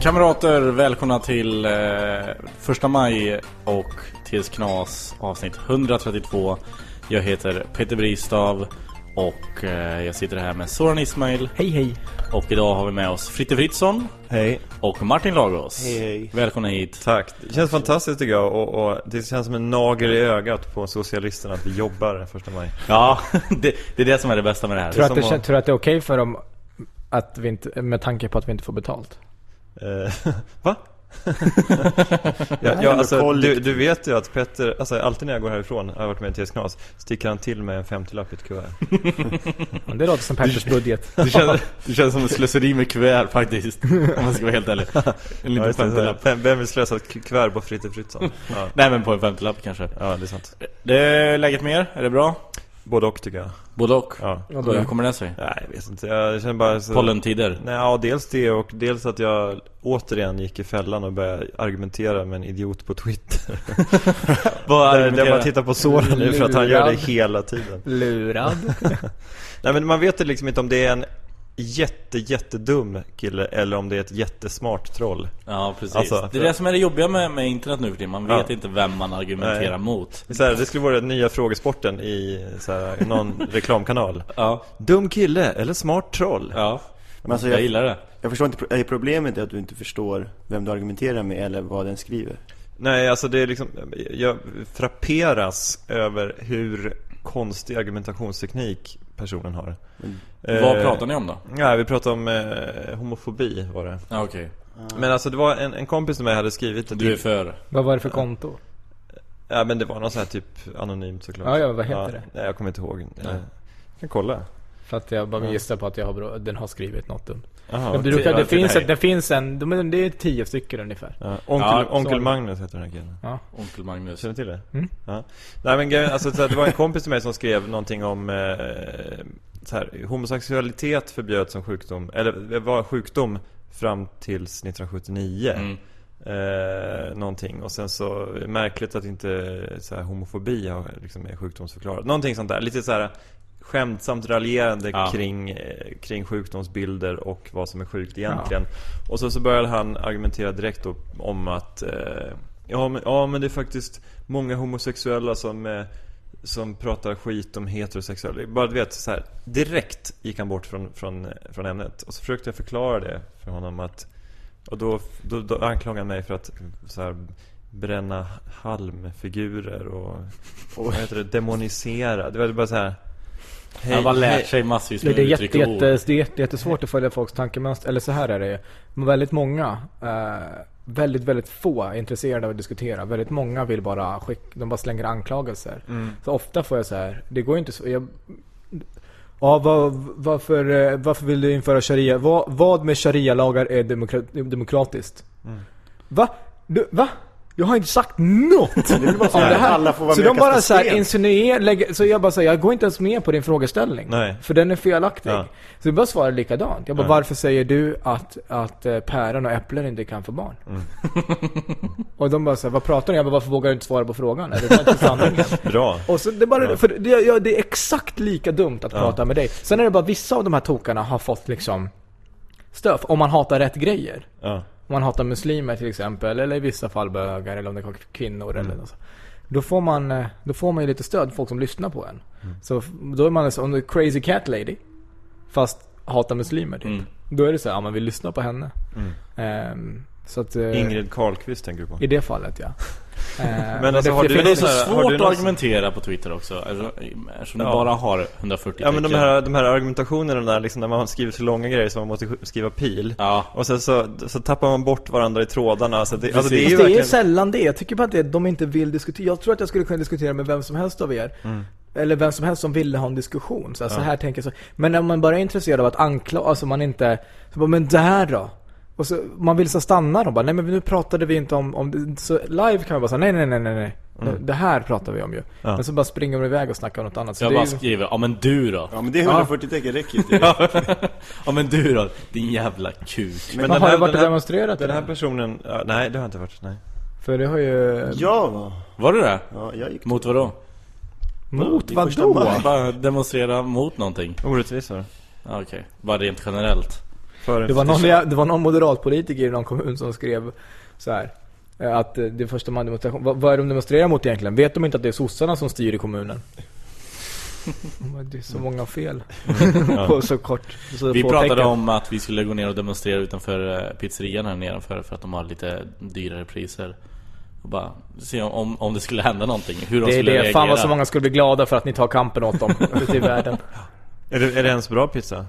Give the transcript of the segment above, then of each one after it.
Kamrater, välkomna till eh, första maj och TS Knas avsnitt 132. Jag heter Peter Bristav och eh, jag sitter här med Soran Ismail. Hej hej. Och idag har vi med oss Fritte Fritzson Hej. och Martin Lagos. Hej, hej. Välkomna hit. Tack. Det känns fantastiskt tycker jag och, och det känns som en nagel i ögat på socialisterna att vi jobbar första maj. Ja, det, det är det som är det bästa med det här. Tror du att, det, som kän- att- tror du att det är okej för dem att vi inte, med tanke på att vi inte får betalt? Eh, va? ja, ja, alltså, du, du vet ju att Petter, alltså alltid när jag går härifrån, jag har varit med i TS Knas, sticker han till med en 50-lapp i ett kuvert. Det låter som Petters budget. Det känns, det känns som ett slöseri med kuvert faktiskt. Om man ska vara helt ärlig. En liten just det, så här, femtiolapp. vem, vem vill slösa ett ku- kuvert på Fritte Fritzson? Ja. Nej men på en femtiolapp kanske. ja, det är sant. Det är läget med er? Är det bra? Både och tycker jag. Både och? Ja. Då- Hur kommer det sig? Nej, jag vet inte. Jag känner bara så... Pollentider? Nej, ja, dels det och dels att jag återigen gick i fällan och började argumentera med en idiot på Twitter. Vad Där, där man tittar på Soran nu för att han gör det hela tiden. Lurad. Nej men man vet ju liksom inte om det är en jätte, jättedum kille eller om det är ett jättesmart troll. Ja, precis. Alltså, det är det som är det jobbiga med, med internet nu för tiden. Man vet Ja. inte vem man argumenterar Nej. mot. Det, är så här, det skulle vara den nya frågesporten i så här, någon reklamkanal. Ja, Dum kille eller smart troll? ja. Men alltså, jag, jag- gillar det. Jag förstår inte, är problemet att du inte förstår vem du argumenterar med eller vad den skriver? Nej, alltså det är liksom, jag frapperas över hur konstig argumentationsteknik personen har. Vad Eh, pratar ni om då? Ja, vi pratade om eh, homofobi var det. Ja, okej. Men alltså det var en, en kompis som jag hade skrivit Du är för. Vad var det för konto? Ja men det var något så här typ anonymt såklart Ja, ja, vad heter det? Nej jag kommer inte ihåg Nej. Jag kan kolla För att jag bara gissar på att jag har bra, den har skrivit något dumt. Jaha, Men det, brukar, det, finns, det finns en, det är tio stycken ungefär. ja, Onkel, Ja, onkel Magnus heter den här killen Ja. Onkel Magnus. Känner du till det? Mm. Ja. Nej men grejen, alltså, så här, det var en kompis till mig som skrev någonting om eh, så här, Homosexualitet förbjöds som sjukdom Eller det var sjukdom fram tills 1979 Mm. Eh, någonting och sen så märkligt att inte så här, homofobi har, liksom, är sjukdomsförklarat Någonting sånt där, lite så här skämtsamt raljerande Ja. kring, eh, kring sjukdomsbilder och vad som är sjukt egentligen. Och så, så började han argumentera direkt då om att eh, ja, men, ja men det är faktiskt många homosexuella som eh, som pratar skit om heterosexuella. Bara du vet så här, direkt gick han bort från, från, från ämnet. Och så försökte jag förklara det för honom att Och då, då, då anklagade han mig för att så här, bränna halmfigurer och, och vad heter det, demonisera. Det var bara så här hej, Han har lärt sig massvis Det med är, jätte, uttryck och ord. det är jätte, jättesvårt att följa folks tankemönster. Eller så här är det Men Väldigt många, eh, väldigt, väldigt få är intresserade av att diskutera. Väldigt många vill bara skicka, de bara slänger anklagelser. Mm. Så ofta får jag så här, det går ju inte så. Jag, ja, vad, varför, eh, varför vill du införa sharia? Vad, vad med sharia-lagar är demokra, demokratiskt? Mm. Va? Du, va? Jag har inte sagt något Det bara så här, det här. alla får vara så med och de bara kasta så här sten. insinuerar, lägger, så jag bara säger jag går inte ens med på din frågeställning. Nej. För den är felaktig. Ja. Så jag bara svarar likadant. Jag bara, Ja. varför säger du att, att eh, päron och äpplen inte kan få barn? Mm. och de bara så här, vad pratar ni om? Jag bara, varför vågar du inte svara på frågan? Är det bara inte sanningen? Bra Och så det är bara, Ja. för det, ja, det är exakt lika dumt att Ja. prata med dig. Sen är det bara vissa av de här tokarna har fått liksom stöd. Om man hatar rätt grejer. Ja. Om man hatar muslimer till exempel, eller i vissa fall bögar, eller om det är kvinnor Mm. eller något sånt. Då får man, eh, då får man ju lite stöd, folk som lyssnar på en. Mm. Så då är man som crazy cat lady. Fast hatar muslimer typ. Mm. Då är det så här, ja men vi lyssnar på henne. Ehm, så att... eh, Ingrid Carlqvist tänker du på? I det fallet ja. Ehm, Men alltså, har det, du det är så här- har svårt du att argumentera på Twitter också. Alltså, eftersom du Ja. bara har 140 Ja men de här, de här argumentationerna där liksom när man skriver så långa grejer så man måste skriva pil Ja. Och sen så, så tappar man bort varandra i trådarna så det, alltså det är ju det är sällan det. Jag tycker bara att det, de inte vill diskutera. Jag tror att jag skulle kunna diskutera med vem som helst av er. Mm. Eller vem som helst som ville ha en diskussion. Så, här, så här tänker jag så. Men när man bara är intresserad av att anklaga, alltså man inte, så bara, men där då? Och så, man vill så stanna och bara, nej men nu pratade vi inte om, om så live kan man bara säga, nej nej nej nej nej. Det här pratar vi om ju. Mm. Ja. Men så bara springer de iväg och snackar om något annat. Så Jag bara ju, skriver, ja men du då? Ja men det är 140 tecken räcker ju. Ja men du då? Din jävla kuk. Men Men har du varit och demonstrerat Den här personen, ja, nej det har jag inte varit, nej För det har ju... Ja, Var du det? ja jag gick Mot vad då? Mot i vad första då? maj. Bara demonstrera mot någonting? Orättvisor Ja, Okej, bara rent generellt. För Det var, någon, det var någon moderatpolitiker i någon kommun som skrev så här. eh, Att det första man demonstration. Vad, vad är de demonstrerar mot egentligen? Vet de inte att det är sossarna som styr i kommunen? Men det är så många fel. På så kort. Så Vi pratade tecken. om att vi skulle gå ner och demonstrera utanför eh, pizzerian här nedanför för att de har lite dyrare priser. Och bara se om, om det skulle hända någonting, hur de Det är skulle det. reagera. Fan vad så många skulle bli glada för att ni tar kampen åt dem ute i världen. Är det, är det ens bra pizza?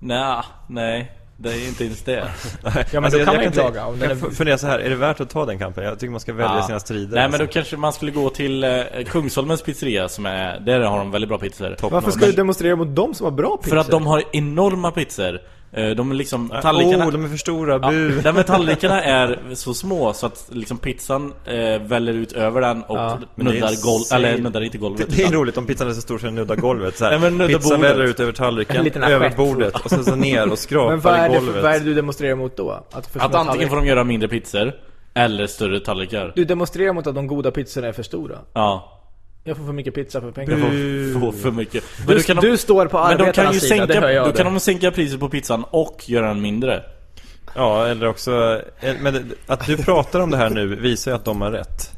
Nej, nej, det är inte ens det. Ja men Alltså, då kan jag man ju klaga. Om Jag är... f- funderar så här, är det värt att ta den kampen? Jag tycker man ska välja Ja. sina strider Nej men då alltså. kanske man skulle gå till eh, Kungsholmens pizzeria som är, där har de väldigt bra pizzor. Varför ska du demonstrera mot dem som har bra pizzor? För att de har enorma pizzor. Eh, De är liksom, tallrikarna... Åh, de är för stora, Ja, bu! nej, men tallrikarna är så små så att liksom pizzan eh, väller ut över den och Ja, men nuddar golv, insane. eller nuddar inte golvet Det, det är utan- roligt om pizzan är så stor så den nuddar golvet så här. Nej, men nuddar Pizzan bordet. väller ut över En tallriken, över bordet och sen så ner och Men skrapar vad är, i det, golvet för- vad är det du demonstrerar mot då? Att, för Att antingen får de göra mindre pizzor Eller större tallrikar Du demonstrerar mot att de goda pizzorna är för stora? Ja Jag får för mycket pizza för Jag pengar. får, får för mycket Du, då kan de- du står på Men de kan arbetarnas ju sida, sänka, det hör jag då det. kan de sänka priset på pizzan och göra den mindre Ja, eller också, eh, men att du pratar om det här nu visar ju att de har rätt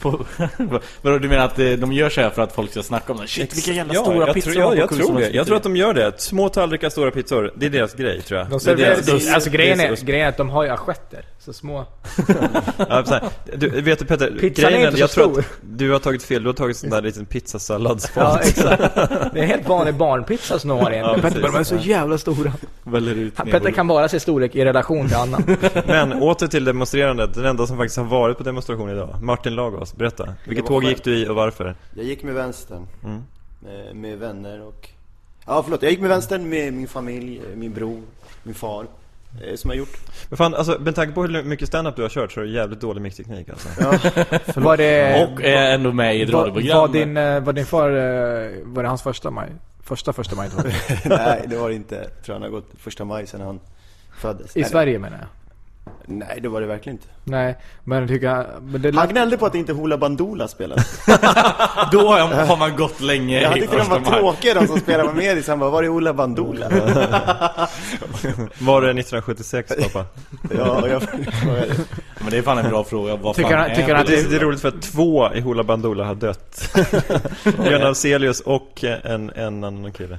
på, Vadå du menar att eh, de gör så här för att folk ska snacka om det? Shit vilka jävla ja, stora jag pizzor tror, de har ja, på jag tror det. Jag tror att de gör det. Små tallrikar, stora pizzor. Det är deras grej, tror jag. De Det är deras- alltså grejen är, grejen är att de har ju assietter, så små. Ja, så här, du, vet du Peter, Pizzan är grejen inte så jag tror stor. att du har tagit fel. Du har tagit sån där liten pizzasalladsfont. Ja, exakt. Det är en helt vanlig barnpizza som de har egentligen. Ja, Petter bara, de är så jävla stora. Väller ut ner Petter kan bara se storlek i relation till annan. Men åter till demonstrerandet. Den enda som faktiskt har varit på demonstration idag. Martin Lagos, berätta. Vilket tåg gick du i och varför? Jag gick med vänstern. Mm. Med, med vänner och... Ja förlåt, jag gick med vänstern med min familj, eh, min bror, min far. Eh, som jag gjort. Men fan, alltså med tanke på hur mycket stand-up du har kört så är det jävligt dålig mixteknik alltså. Var det... Och är ändå med i ett var, radioprogram var, din, eh, var din far, eh, var det hans första maj? Första första maj tror jag. Nej, det var det inte. Jag tror han har gått första maj sedan han föddes. I Sverige menar jag. Nej, det var det verkligen inte. Nej, men tycker jag... Men det Han gnällde på att inte Hoola Bandoola spelade. Då har har man gått länge Jag tyckte de var tråkiga de som spelade med Medis. Han bara, var är Hoola Bandoola? Var det 1976 pappa? Ja, jag... Men det är fan en bra fråga, vad Tycker fan han- är tycker han att Det är, det är roligt för att två i Hoola Bandoola har dött. Björn Afzelius och en, en annan kille.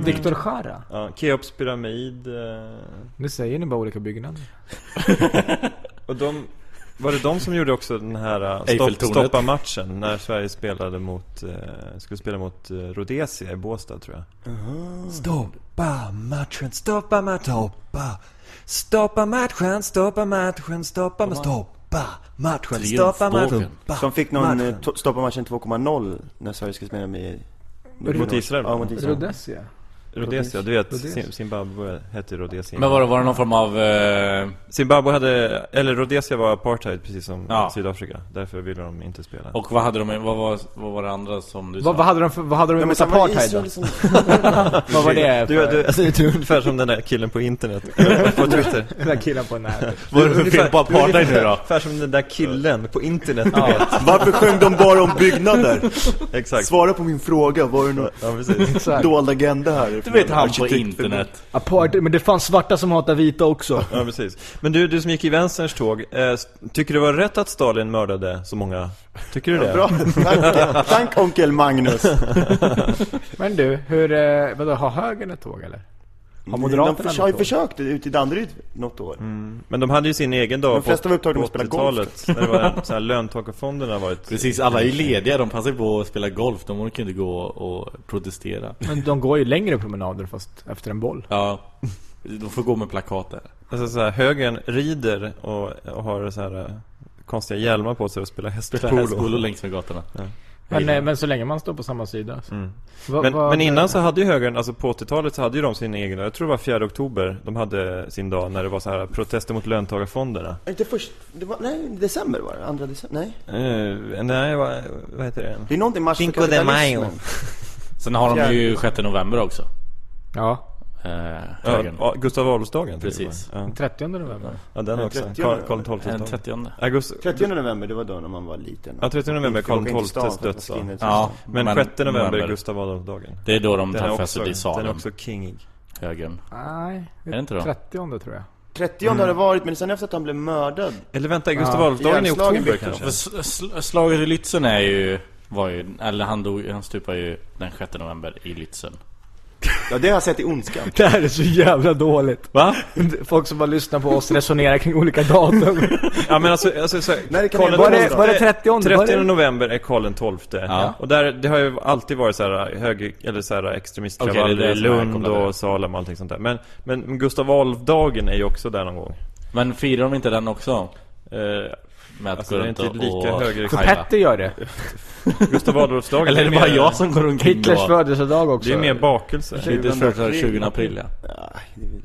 Viktor Jara? Ja, Keops pyramid Nu säger ni bara olika byggnader. Och de Var det de som gjorde också den här stopp, Eiffeltornet. stoppa matchen När Sverige spelade mot Skulle spela mot Rhodesia i Båstad tror jag Stoppa matchen, stoppa matchen Stoppa Stoppa matchen, stoppa matchen, stoppa matchen Stoppa matchen, stoppa matchen stoppa Som fick någon matchen. eh, to- stoppa matchen 2.0 när Sverige ska spela med Mot Israel, Ja, mot Israel. Rhodesia? Rhodesia, du vet, Rhodesia. Zim- Zimbabwe hette Rhodesia. Men var det, var det någon form av... Eh, Zimbabwe hade, eller Rhodesia var apartheid precis som Ja. Sydafrika. Därför ville de inte spela. och vad hade de, vad var, vad var det andra som du sa? Vad, vad hade de för, vad hade de Ja, emot var apartheid då? Som... Vad var det Du, för? du, alltså, det är ungefär som den där killen på internet, på Twitter. Den där killen på nätet. Vad är det för fel på apartheid nu då? Ungefär som den där killen på internet, du vet. Varför sjöng de bara om byggnader? Exakt. Svara på min fråga, var det någon Ja, dold agenda här? Du vet han på internet. Apartheid, men det fanns svarta som hatar vita också. Ja, precis. Men du, du som gick i vänsterns tåg, eh, tycker du det var rätt att Stalin mördade så många? Tycker du det? Bra, tack, tack onkel Magnus. Men du, hur, eh, vadå, har högern ett tåg eller? Har Moderaterna De förs- har ju försökt ut i Danderyd något år. Men de hade ju sin egen dag De flesta var upptagna på med att spela golf. 80-talet, När det var så här, löntagarfonderna var ett... Precis, alla är ju lediga, de passar på att spela golf, de orkar inte gå och protestera. Men de går ju längre promenader fast efter en boll. Ja, de får gå med plakat där. Alltså så här, högern rider och, och har så här eh, konstiga hjälmar på sig och spelar Spela hästpolo. hästpolo längs med gatorna. Men, eh, men så länge man står på samma sida. Så. Mm. Va- Men, vad- men innan så hade ju högern, alltså på 80-talet så hade ju de sin egen. Jag tror det var 4 oktober de hade sin dag när det var så här protester mot löntagarfonderna. Inte först, det var, nej, december var det, andra december, nej. Uh, nej, vad, vad heter det? Det är någonting mars Cinco de Mayo. Sen har de ju 6 november också. Ja, Eh, Ja, ja, Gustav Adolfsdagen Precis. den 30 november. Ja. ja, den Ja, också. 30 Karl, Karl Den XIIs dag. 30 Augusti, 30 november, det var då när man var liten. Ja, 30 november Karl XIIs dödsdag. Ja, Men, men 6 november är. Gustav Adolfsdagen. Det är då de tar fester i den är också kingig. högern. Nej, Är det inte då? 30 tror jag. 30 har det varit, men sen efter att han blev mördad. Eller vänta, Gustav Ja, Adolfsdagen är i oktober kanske? För sl- sl- slaget i Lützen är ju, var ju, eller han dog, han stupade ju den 6 november i Lützen. Ja, det har jag sett i Ondskan. Det här är så jävla dåligt. Va? Folk som bara lyssnar på oss resonera kring olika datum. Ja men alltså, alltså så, Nej, det kan Karl Var det, var det 30? Var 30 det? november är Karl XII Ja. Och där, det har ju alltid varit så här höger, eller så här extremistkravaller Okej, det är det i Lund och Salem och allting sånt där men, men, men Gustav Adolf-dagen är ju också där någon gång Men firar de inte den också? eh, Med att Alltså, gå det är runt inte och, lika och höger- För hajva? Petter gör det. Gustav Adolfsdagen Eller är det mer- bara jag som går omkring Hitlers födelsedag också. Det är mer bakelse Hitlers födelsedag 20 april ja. Ja, det är väl-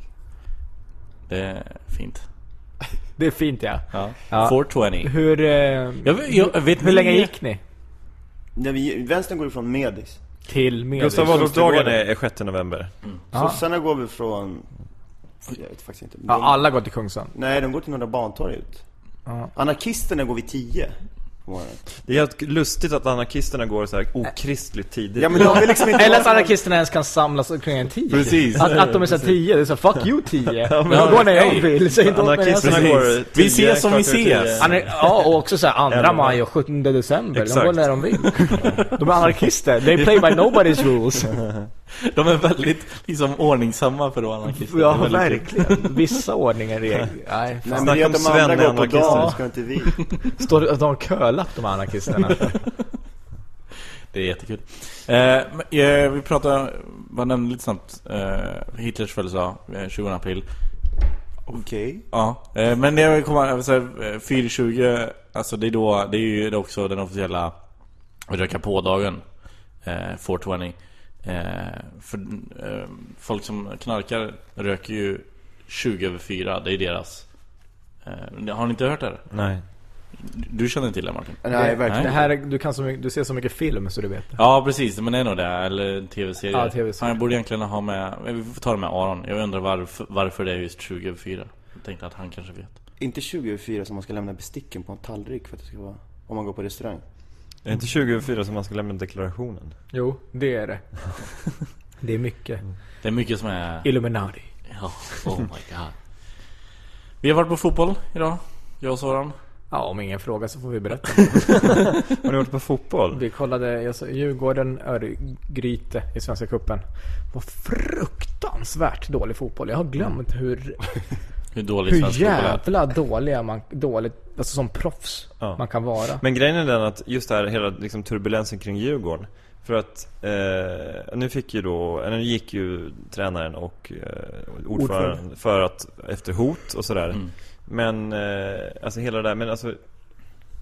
Det är fint. Det är fint ja. Ja. Ja. 420. Hur, eh, Jag, vet- jag vet hur länge gick ni? Nej, vi, vänstern går ifrån Medis. Till med Gustav Adolfsdagen är, är 6 november Ja. Sossarna går väl från... Jag vet faktiskt inte. De, Ja, alla går till Kungsan. Nej, de går till Norra Bantorg ut. Ja. Anarkisterna går vid 10 på morgonen. Det är helt lustigt att anarkisterna går så här okristligt tidigt Ja, men de vill liksom inte... Eller att anarkisterna ens kan samlas kring en tio. Precis. Att, att de är så här tio, det är så fuck you tio. men- jag går när jag vill, säg inte Anarkisterna går Vi 10, ses som vi kvart över 10. ses. Anar- Ja, och också så här andra Elva. maj och 17 december. De Exakt. går när de vill. De är anarkister. They play by nobody's rules. De är väldigt liksom ordningsamma för vara anarkister. Ja, verkligen. Vissa ordningar är... Nej, Nej, men det är att de andra går på dagen, ska inte vi. Står det att de har kölapp, de här anarkisterna? Det är jättekul. Eh, eh, vi pratar, vad nämnde lite snabbt, eh, Hitlers födelsedag, eh, 20 april. Okej. Ja, eh, men det jag kommer jag vill säga, eh, 420, alltså det är då, det är ju också den officiella röka på-dagen, eh, 420. Eh, för eh, folk som knarkar röker ju 20 över 4, det är deras. Eh, har ni inte hört det? här? Nej Du känner inte till det Martin? Nej, verkligen. Det här, är- du, kan så mycket, du ser så mycket film så du vet det. Ja precis, men det är nog det, eller tv-serier Ja, TV-serier. Fan, Jag borde egentligen ha med, vi får ta det med Aron Jag undrar varför, varför det är just 20 över 4 Jag tänkte att han kanske vet Inte 20 över 4 som man ska lämna besticken på en tallrik för att det ska vara... Om man går på restaurang. Det är inte 24 som man ska lämna deklarationen Jo, det är det. Det är mycket. Det är mycket som är, Illuminati. ja, oh my god Vi har varit på fotboll idag, jag och Soran Ja, om ingen fråga så får vi berätta. Har ni varit på fotboll? Vi kollade, jag sa, Djurgården, Örgryte i Svenska Cupen. var fruktansvärt dålig fotboll. Jag har glömt hur, Hur dålig hur jävla dåliga man, dåligt, alltså som proffs Ja. man kan vara. Men grejen är den att just det här hela liksom, turbulensen kring Djurgården För att eh, nu fick ju då, eller nu gick ju tränaren och eh, ordföranden för att, efter hot och sådär Mm. Men, eh, alltså hela det där, men alltså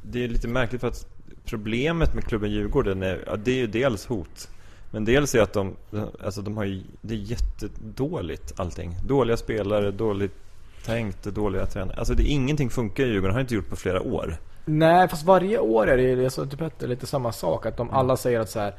Det är lite märkligt för att problemet med klubben Djurgården är, ja, det är ju dels hot Men dels är att de, alltså de har ju, det är jättedåligt allting. Dåliga spelare, dåligt tänkt, dåliga tränare. Alltså det, ingenting funkar i Djurgården, har inte gjort på flera år. Nej, fast varje år är det ju, jag sa till Petter, lite samma sak. Att de alla säger att så här.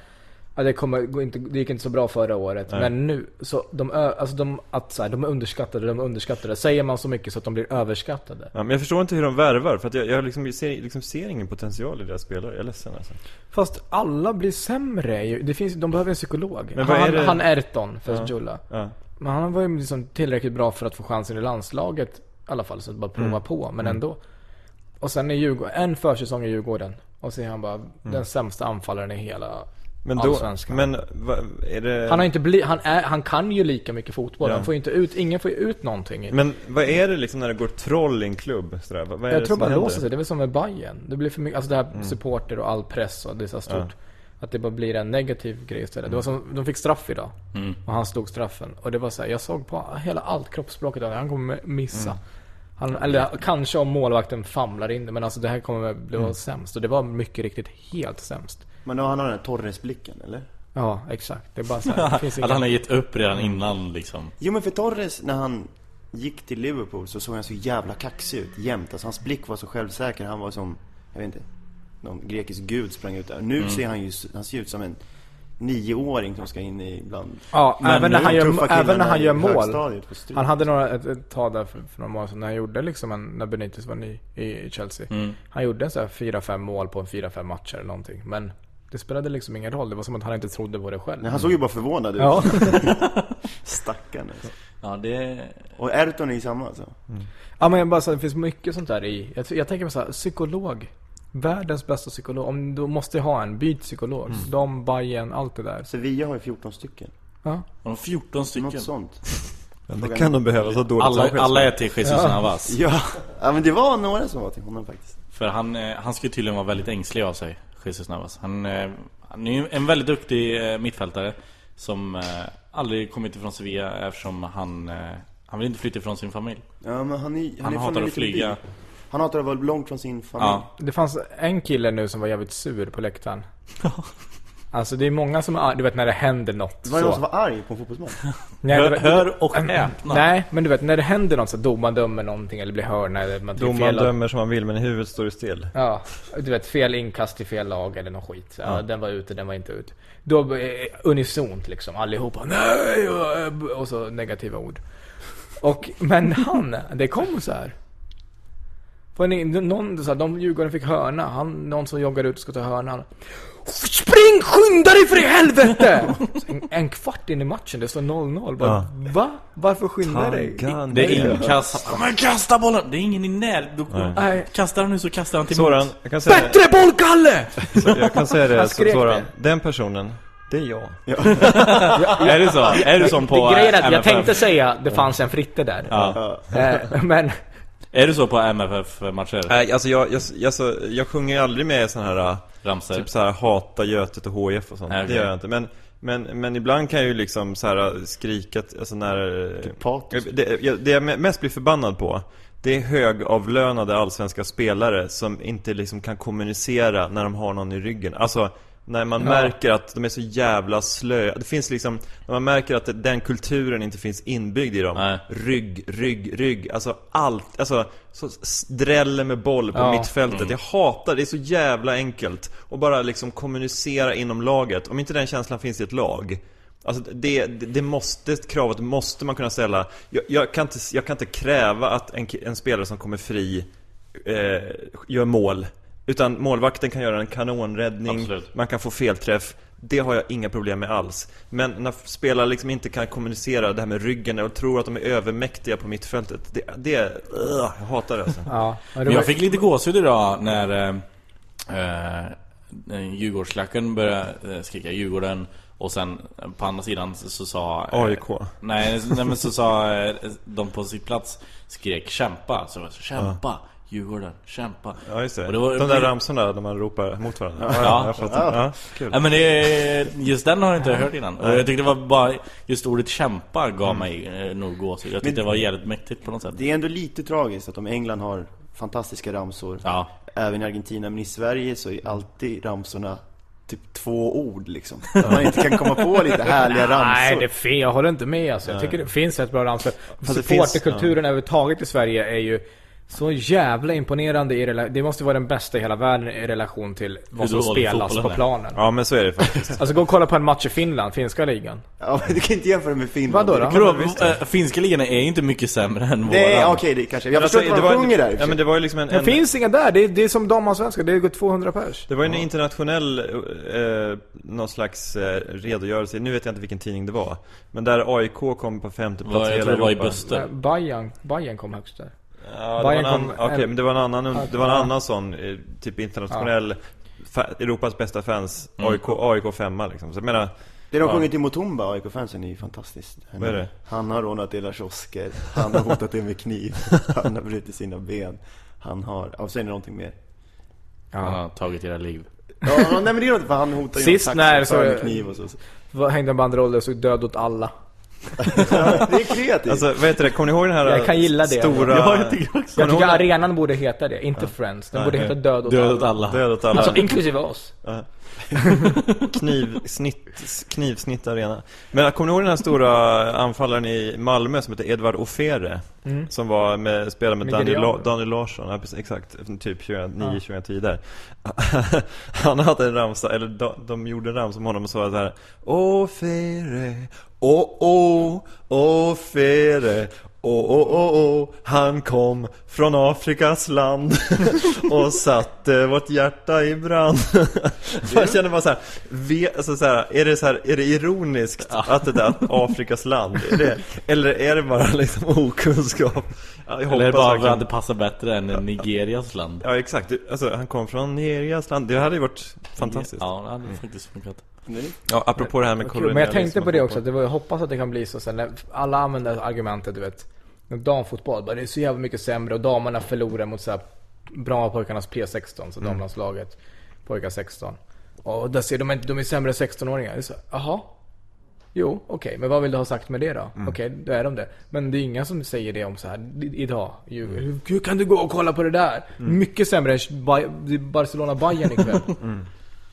Ja, det, kommer, inte, det gick inte så bra förra året, Nej. men nu, så de, alltså de, att så här, de är underskattade, de är underskattade. Säger man så mycket så att de blir överskattade. Ja, men jag förstår inte hur de värvar, för att jag, jag liksom ser, liksom ser ingen potential i deras spelare. Jag är ledsen alltså. Fast alla blir sämre det finns, De behöver en psykolog. Men vad är han, det- han Erton för Ja. Julla. Ja. Men han var ju liksom tillräckligt bra för att få chansen i landslaget i alla fall, så att bara prova Mm. på, men ändå. Och sen är Djurgården, en försäsong i Djurgården. Och så är han bara den sämsta anfallaren i hela Mm. Men då, allsvenskan. men va, är det... Han har inte bli, han, är, han kan ju lika mycket fotboll. Ja. Han får inte ut, ingen får ju ut någonting. Men vad är det liksom när det går troll i en klubb? Sådär? Vad vad är jag det tror bara det låser sig. Det är väl som med Bayern. Det blir för mycket, alltså det här supporter och all press och det är så stort. Att det bara blir en negativ grej istället. Det var som, de fick straff idag. Och han slog straffen. Och det var så här, jag såg på hela allt kroppsspråket han kommer missa. Han, eller kanske om målvakten famlar in det, men alltså det här kommer bli mm. sämst. Och det var mycket riktigt helt sämst. Men då han har den här Torres-blicken, eller? Ja, exakt. Det är bara så här, det finns Att han har ingen... gett upp redan innan liksom. Jo men för Torres, när han gick till Liverpool så såg han så jävla kaxig ut jämt. Alltså hans blick var så självsäker. Han var som, jag vet inte, någon grekisk gud sprang ut där. Nu ser han ju, han ser ut som en nioåring som ska in i bland Ja, Men även när han gör, även när han gör mål. Han hade några, ett, ett tag där för, för några månader sedan när han gjorde liksom en, när Benitez var ny i, i Chelsea. Han gjorde så här fyra, fem mål på en fyra, fem matcher eller någonting. Men det spelade liksom ingen roll. Det var som att han inte trodde på det själv. Nej, han såg ju bara förvånad ut. Ja. Stackarn alltså. Ja, det... Och Erton är ju samma alltså. ja men jag bara så, det finns mycket sånt där i. Jag, jag tänker på så här, psykolog. Världens bästa psykolog. Om du måste ha en, byt psykolog. De, Bayern, allt det där. Sevilla har ju 14 stycken. Ja. De 14 stycken. Något sånt. Men det kan de behöva så dåligt Alla, alla är till Jesus Navas. Ja. ja, men det var några som var till honom faktiskt. För han, eh, han ju tydligen vara väldigt ängslig av sig, Jesus Navas. Han, eh, han är ju en väldigt duktig eh, mittfältare som aldrig kommit ifrån Sevilla eftersom han, han vill inte flytta ifrån sin familj. Ja, men han är, han Han är från hatar att flyga. by. Han hatar att vara långt från sin familj. Ja. Det fanns en kille nu som var jävligt sur på läktaren. Alltså det är många som är, du vet när det händer något Var det någon så. som var arg på en fotbollsmatch? Nej, Hör, vet- hör och häpna. Nej, men du vet när det händer något så domaren dömer någonting eller blir hörna eller man Domaren fel dömer som han vill men i huvudet står det still. Ja, du vet fel inkast i fel lag eller någon skit. Ja, Den var ute, den var inte ut. Då eh, unisont liksom, allihopa nej och, och så negativa ord. Och, men han, det kom så här. För ni, någon, så här, de Djurgården fick hörna, han, någon som joggar ut och ska ta hörnan. Spring, skynda dig för i helvete! En, en kvart in i matchen, det står 0-0. Bara, Ja. Va? Varför skynda dig? Det är inkast. Ja, Men kasta bollen! Det är ingen i när. Nej. kastar han nu så kastar han till Soran, jag kan säga, Bättre boll, Kalle! så, jag kan säga det, Soran. det. Den personen, det är jag. Är det så? Är du som på det grejen är att jag tänkte säga det fanns en Fritte där. Ja. Eh, men Är du så på MFF-matcher? Nej, alltså jag, jag, jag, så, jag sjunger aldrig med i såna här äh, Ramsor? Typ så här hata Götet och HF och sånt. Okej. Det gör jag inte. Men, men, men ibland kan jag ju liksom så här skrika, t- alltså när... Typ patos. Det, jag- det jag mest blir förbannad på det är högavlönade allsvenska spelare som inte liksom kan kommunicera när de har någon i ryggen. Alltså, när man märker att de är så jävla slö. Det finns liksom, när man märker att den kulturen inte finns inbyggd i dem. Nej. Rygg, rygg, rygg. Alltså allt. Alltså, så dräller med boll på Ja. mittfältet. Jag hatar det. är så jävla enkelt. Och bara liksom kommunicera inom laget. Om inte den känslan finns i ett lag. Alltså det, det, det måste, kravet måste man kunna ställa. Jag, jag, kan, inte, jag kan inte kräva att en, en spelare som kommer fri eh, gör mål. Utan målvakten kan göra en kanonräddning, Absolut. man kan få felträff. Det har jag inga problem med alls. Men när spelare liksom inte kan kommunicera det här med ryggen och tror att de är övermäktiga på mittfältet. Det, det ugh, jag hatar det alltså. ja, det var, jag fick lite gåshud idag när eh, eh, Djurgårdsklacken började eh, skrika Djurgården och sen eh, på andra sidan så, så sa eh, AIK. Nej, nej men så sa eh, de på sitt plats skrek kämpa så det var så, kämpa Djurgården, kämpa Ja just det. Och det var- De där ramsorna där man ropar mot varandra. Ja, Ja. jag fattar. Ja, kul. Ja men det, just den har jag inte hört innan och jag tyckte det var bara Just ordet kämpa gav mig eh, nog gåshud Jag tyckte det var jävligt mäktigt på något sätt Det är ändå lite tragiskt att i England har fantastiska ramsor. Ja, Även i Argentina, men i Sverige så är alltid ramsorna typ två ord liksom. Att man inte kan komma på lite härliga ramsor. Nej, det är fel. Jag håller inte med alltså. Jag tycker det finns rätt bra ramsor. Supporterkulturen överhuvudtaget i Sverige är ju så jävla imponerande i rela- Det måste vara den bästa i hela världen i relation till vad som spelas på är. planen. Ja men så är det faktiskt. Alltså gå och kolla på en match i Finland, finska ligan. Ja, men du kan inte jämföra med Finland. Vadå då? Visst. äh, finska ligan är inte mycket sämre än är våran. okej, det kanske. Jag Men förstår alltså, inte vad de sjunger där Ja men det var ju liksom en, Det en finns inga där, det är, det är som damallsvenska, det går 200 pers. Det var ju en internationell, eh, någon slags eh, redogörelse, nu vet jag inte vilken tidning det var Men där AIK kom på femte plats Vad, i jag hela tror det var i Europa. Äh, Bayern, Bayern kom högst där. Ja, det var en annan, kom en- men det var en annan, det var en Ja. annan sån, eh, typ internationell fa- Europas bästa fans, Mm. AIK, AIK femma liksom Så jag menar, Det de Ja. sjunger till Mutumba, AIK-fansen, är ju fantastiskt. Vad är det? Han har rånat hela kiosker, han har hotat er med kniv, han har brutit sina ben, han har... Ja, sen är det någonting mer. Han har tagit era liv. Ja, nej men det är något för han hotar ju Sist när så- med kniv och så. Hängde en banderoll och såg död åt alla. Ja, det är kreativt. alltså vad heter det, kommer ni ihåg den här Jag kan gilla det. stora... Ja, jag tycker också. Jag tycker arenan borde heta det, inte Friends. Den Nej, borde heta Död åt Död alla. åt alla. Död åt alla. Alltså inklusive oss. Knivsnitt, knivsnitt arena. Men kommer ni ihåg den här stora anfallaren i Malmö som heter Edvard Ofere? Som var med, spelade med Daniel. La, Daniel Larsson, ja, precis, exakt, typ 29-2010 där. Han hade en ramsa, eller de, de gjorde en ramsa om honom och sa så här Ofere, oh oh, Ofere Åh, åh, åh, åh, han kom från Afrikas land och satte vårt hjärta i brand. Man känner bara så här, ve, alltså så här, är det så här, är det ironiskt att det där att Afrikas land, är det, eller är det bara liksom okunskap? Ja, jag Eller är bara för att det passar bättre än Nigerias land? Ja exakt, alltså han kom från Nigerias land, det hade ju varit fantastiskt. Ja, det hade faktiskt funkat. Ja, apropå det här med Kul, men jag kolonialism tänkte på det också, att det var, jag hoppas att det kan bli så sen när alla använder argumentet, du vet. Damfotboll, bara det är så jävla mycket sämre och damerna förlorar mot så här bra pojkarnas P16, så damlandslaget, pojkar 16. Och där ser de de är sämre än 16-åringar. Det är så, Jaha? Jo, okej, men vad vill du ha sagt med det då? Okej, då är de det. Men det är inga som säger det om så här idag. Hur, hur kan du gå och kolla på det där? Mycket sämre än Bay- Barcelona-Bayern ikväll.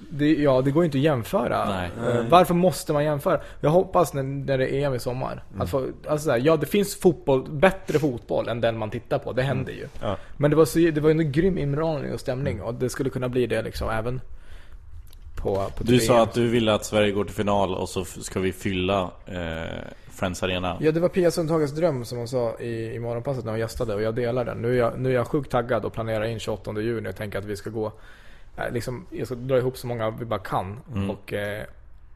Det, ja, det går ju inte att jämföra. Nej. Eh, Varför måste man jämföra? Jag hoppas när, när det är EM i sommar. Att få, alltså så här, ja, det finns fotboll, bättre fotboll än den man tittar på. Det händer ju. Ja. Men det var, så, det var ju en grym inramning och stämning. Och det skulle kunna bli det liksom även på, på Du sa att du ville att Sverige går till final och så ska vi fylla eh, Friends Arena. Ja, det var Pia Sundhages dröm som hon sa i, i morgonpasset när hon gästade och jag delar den. Nu är jag, nu är jag sjukt taggad och planerar in 28 juni och tänker att vi ska gå, liksom, jag ska dra ihop så många vi bara kan. Mm. Och, eh,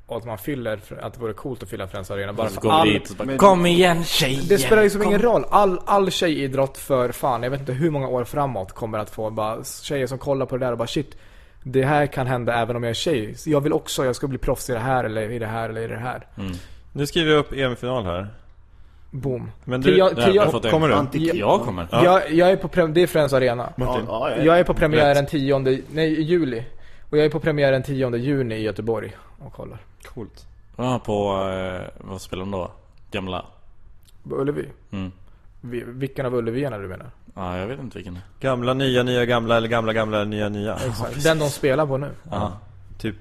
och att man fyller, att det vore coolt att fylla Friends Arena. Bara för går vi all, dit och så bara, Kom igen tjejer! det spelar liksom kom." ingen roll. All, all tjejidrott för fan, jag vet inte hur många år framåt kommer att få bara tjejer som kollar på det där och bara shit. Det här kan hända även om jag är tjej. Så jag vill också, jag ska bli proffs i det här eller i det här eller i det här. Nu skriver jag upp EM-final här. Boom. Men du, jag- till jag jag- kommer du? Antik- Jag kommer. Jag, jag är på det är Friends Arena. Ja, ja, ja. Jag är på premiären 10, nej juli. Och jag är på premiären 10 juni i Göteborg och kollar. Coolt. Ja, på, eh, vad spelar de då? Gamla? På Ullevi. Mm. Vi- Vilken av Ullevierna du menar? Ja, jag vet inte vilken. Gamla, nya, nya, gamla eller gamla, gamla, nya, nya. Den de spelar på nu. Ja, Typ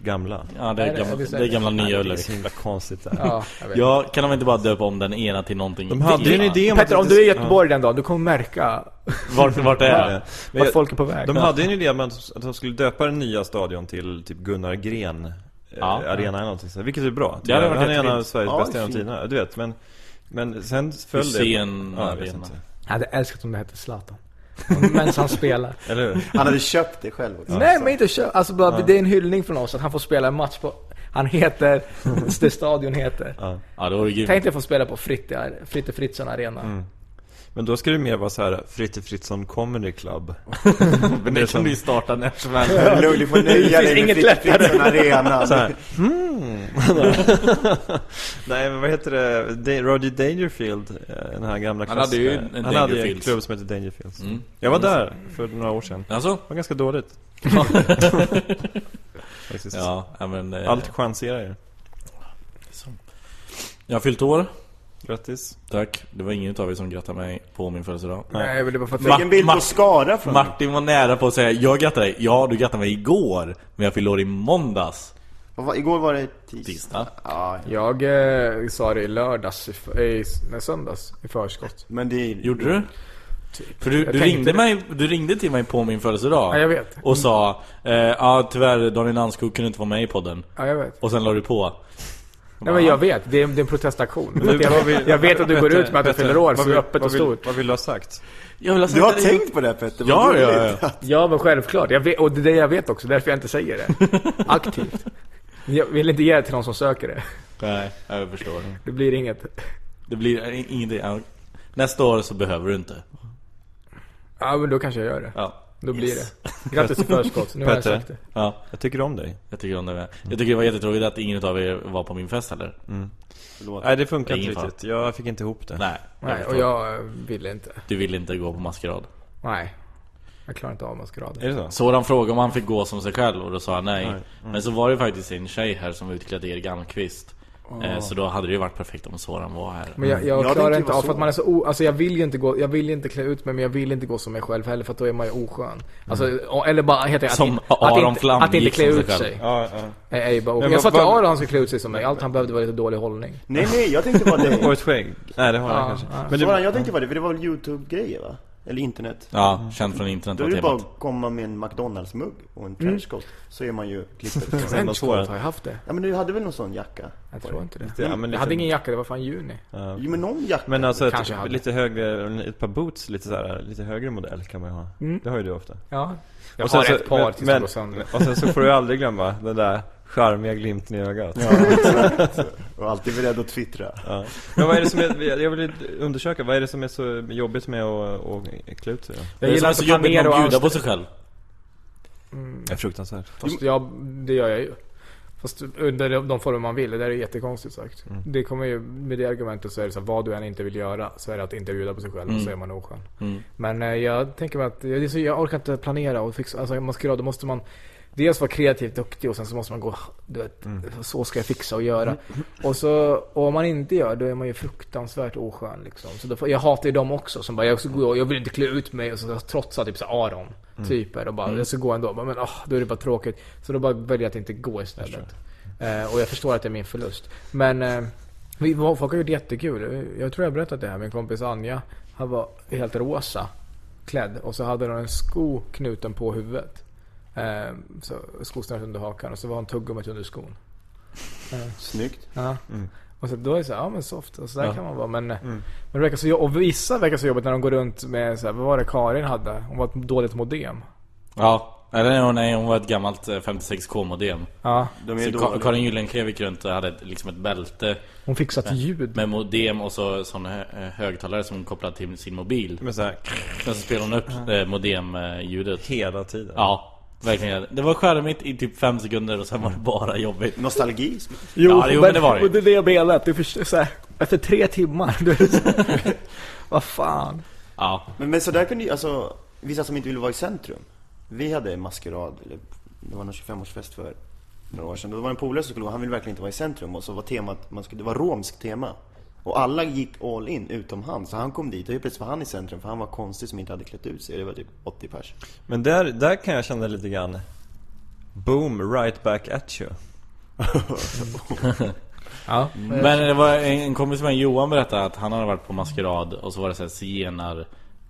gamla. ja det, Nej, är det- gamla, är det är det. gamla nya Det är Ullevi. så himla konstigt där. Ja. Ja, kan de inte bara döpa om den ena till någonting? De hade en idé om Petter, om det- du är i Göteborg den dagen, du kommer märka Vart, vart är Ja. det? Vart jag, folk är på väg. de hade ju en idé om att de skulle döpa den nya stadion till typ Gunnar Gren eh, Ja. Arena eller någonting så, Vilket är bra. Det hade varit Han är en av. Sveriges Ja, bästa genom tiderna, du vet. Men, men sen föll det. Hussein Ja, jag vet Arena. inte. Jag hade älskat om det hette Zlatan. Medan han spelar. Eller hur? Han hade köpt det själv också. Nej men inte kö- alltså bara, det är en hyllning från oss att han får spela en match på Han heter, det stadion heter. Ja. Ja, det vore grymt. Tänk dig få spela på Fritte, Fritte Fritzson Arena. Mm. Men då ska det mer vara så här Fritte Fritzson Comedy Club. Men det kan vi starta när som helst. Du får nöja dig med inget Fritte lättare. Fritzson Arena. Så här. Hmm. Nej men vad heter det? Roger Dangerfield, eh, den här gamla Han hade ju klassiska- en Han hade ju en klubb som heter Dangerfields. Mm. Jag var där för några år sedan. Alltså? Det var ganska dåligt. Ja, men... Eh, Allt chanserar ju. Jag har fyllt år. Grattis. Tack. Det var ingen av er som grattade mig på min födelsedag. Nej, men det var för att Fick en bild på Skara från Martin var nära på att säga Jag grattar dig. Ja, du grattade mig igår. Men jag fyllde år i måndags. Vad var- Igår var det tisdag. Tisdag. Ja, Jag eh, sa det i lördags, i, i nej, söndags, i förskott. men det Gjorde du? För du, Jag du, ringde det. mig, du ringde till mig på min födelsedag. Ja, jag vet. Och sa eh, Ja, tyvärr Daniel Nanskog kunde inte vara med i podden. Ja, jag vet. Och sen la du på. Nej men jag vet, det är, det är en protestaktion. Jag, vill- jag vet att du går ut med att du fyller år, så vill- öppet och vad vill- stort. Vad vill du ha sagt? Jag vill ha Du har sagt det- tänkt på det Petter? Ja, ja, ja. Ja men självklart, jag vet, och det är det jag vet också, därför jag inte säger det. Aktivt. Jag vill inte ge det till någon som söker det. Nej, jag förstår. Det blir inget. Det blir ingenting. Nästa år så behöver du inte. Ja men då kanske jag gör det. Ja. Då blir det. Grattis i förskott, nu har jag sagt det. Ja, Jag tycker om dig. jag tycker om det med. Jag tycker det var jättetråkigt att ingen av er var på min fest heller. Förlåt. Nej, det funkar inte riktigt. Jag fick inte ihop det. Nej, jag Nej, och jag ville inte. Du ville inte gå på maskerad. Nej. Jag klarar inte av maskerader. Är det så? Sådan frågade om han fick gå som sig själv och då sa han nej. Men så var det faktiskt en tjej här som var utklädd till Erik Almqvist. Eh, Så då hade det ju varit perfekt om Soran var här. Men jag, jag Jag klarar inte av för att man är så o, Alltså jag vill ju inte gå, jag vill ju inte klä ut mig men jag vill inte gå som mig själv heller för att då är man ju oskön. Alltså, och- eller bara helt enkelt Som att, Aron Flam att inte gick klä ut sig sig. Ja, ja. Är, är ju bara, Men jag sa till Aron han skulle klä ut sig som mig, allt han behövde var lite dålig hållning. Nej nej, jag tänkte bara det. Och ett skägg? Nej, det har han Ja, kanske. ja. Men Soran, jag tänkte bara det, för det var väl Youtube-grejer va? Eller internet. Ja, känd från internet Då är det bara att komma med en McDonalds-mugg och en Mm. trenchcoat. Så är man ju klippet. Trenchcoat, har jag haft det? Ja men du hade väl någon sån jacka? Jag tror inte det. Ja, men jag hade ingen jacka, det var fan juni. Jo men någon jacka. men alltså Kanske ett, hade. lite högre, ett par boots, lite såhär, lite högre modell kan man ju ha. Det har ju du ofta. Ja. Jag Och har så- ett par tills men- det går sönder. Och sen så får du aldrig glömma den där charmiga glimten i ögat. Och alltid beredd att twittra. Ja. Men vad är det som är, jag vill undersöka, vad är det som är så jobbigt med att, att klä ut sig då? Jag är gillar så inte jobbigt planera att bjuda på sig själv. Det är fruktansvärt. Fast jag, det gör jag ju. Fast under de- former man vill, det där är jättekonstigt sagt. Mm. Det kommer ju, med det argumentet så är det så här, vad du än inte vill göra så är det att inte bjuda på sig själv och så är man oskön. Mm. Men eh, jag tänker mig att, så, jag orkar inte planera och fixa, alltså maskerad, då måste man Dels vara kreativt duktig och sen så måste man gå, du vet, så ska jag fixa och göra. Och så, och om man inte gör då är man ju fruktansvärt oskön liksom. Så då jag hatar ju dem också som bara, jag, ska gå, jag vill inte klä ut mig och så trotsa typ så Aron. Typer och bara, jag ska gå ändå. Men åh, då är det bara tråkigt. Så då bara väljer jag att inte gå istället. Eh, och jag förstår att det är min förlust. Men eh, vi, folk har gjort jättekul. Jag tror jag har berättat det här. Min kompis Anja, han var helt rosa klädd och så hade hon en sko knuten på huvudet. Eh, så skosnöret under hakan och så var hon tuggummet under skon. Snyggt. Ja. Och så då är det så här, ja men soft. Och så där kan man vara. Men, men det verkar så, och vissa verkar så jobbigt när de går runt med så här, vad var det Karin hade? Hon var ett dåligt modem. Ja, eller nej, hon var ett gammalt eh, 56k-modem. Ja, De är Så Ka- dåliga. Karin Gyllenklev gick runt och hade ett, liksom ett bälte hon fixat ljud. med modem och så sån hö- eh, högtalare som hon kopplade till sin mobil. Men såhär, Sen så spelade hon upp eh, modem-ljudet. hela tiden. Ja, verkligen. Det var skärmigt i typ fem sekunder och sen var det bara jobbigt. Nostalgi. Jo, Ja, jo, men det var det. Och det är det jag menar. att Du förstår, så här, efter tre timmar. Du är så, vad fan. Ja, Men, men så där kunde ju, alltså, vissa som inte ville vara i centrum. Vi hade maskerad, eller det var någon 25-årsfest för några år sedan. Då var en polare som skulle gå, han ville verkligen inte vara i centrum. Och så var temat, man skulle, det var romskt tema. Och alla gick all in, utom han. Så han kom dit och helt plötsligt var han i centrum för han var konstig som inte hade klätt ut sig. Det var typ 80 pers. Men där, där kan jag känna lite grann Boom, right back at you. Ja. men det var en en kompis med Johan berättade att han hade varit på maskerad och så var det såhär zigenar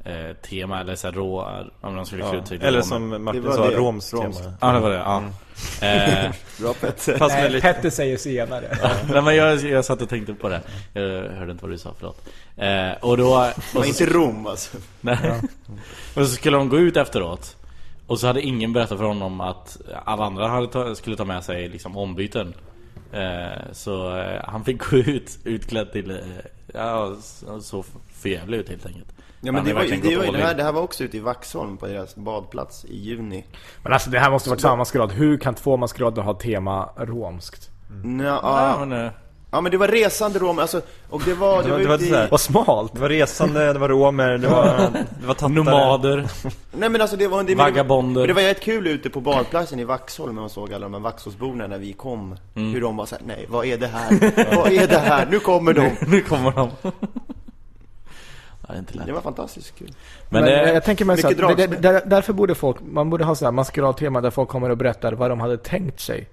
eh, tema eller såhär rå, om man skulle sig till Eller som Martin sa, det. romskt Romskt. tema. Ja det var det, ja. Eh, Bra Petter. Fast Nej, lite... Petter säger senare. Nej men jag, jag satt och tänkte på det Jag hörde inte vad du sa, förlåt eh, Och då... Och Men så, inte Rom alltså. nej. och så skulle de gå ut efteråt Och så hade ingen berättat för honom att alla andra hade ta, skulle ta med sig liksom ombyten eh, Så eh, han fick gå ut utklädd till... Ja, så, så förjävlig ut helt enkelt Ja, men det, var, det, var, det, här, det här var också ute i Vaxholm på deras badplats i juni. Men alltså det här måste varit samma maskerad. Hur kan två maskerader ha tema romskt? Nå, Ja, men, ja, men det var resande romer, alltså, och det var, det var, det var i... Vad smalt. Det var resande, det var romer, det var, det var tattare. Nomader. Nej men alltså det var... Det, Vagabonder. Men det var rätt kul ute på badplatsen i Vaxholm när man såg alla de här Vaxholmsborna när vi kom. Mm. Hur de var såhär, nej vad är det här? vad är det här? Nu kommer de! nu kommer de. Ja, det är inte lätt. Det var fantastiskt kul. Men, Men, det, jag tänker mig så att, där, därför borde folk, man borde ha så här maskeradtema där folk kommer och berättar vad de hade tänkt sig.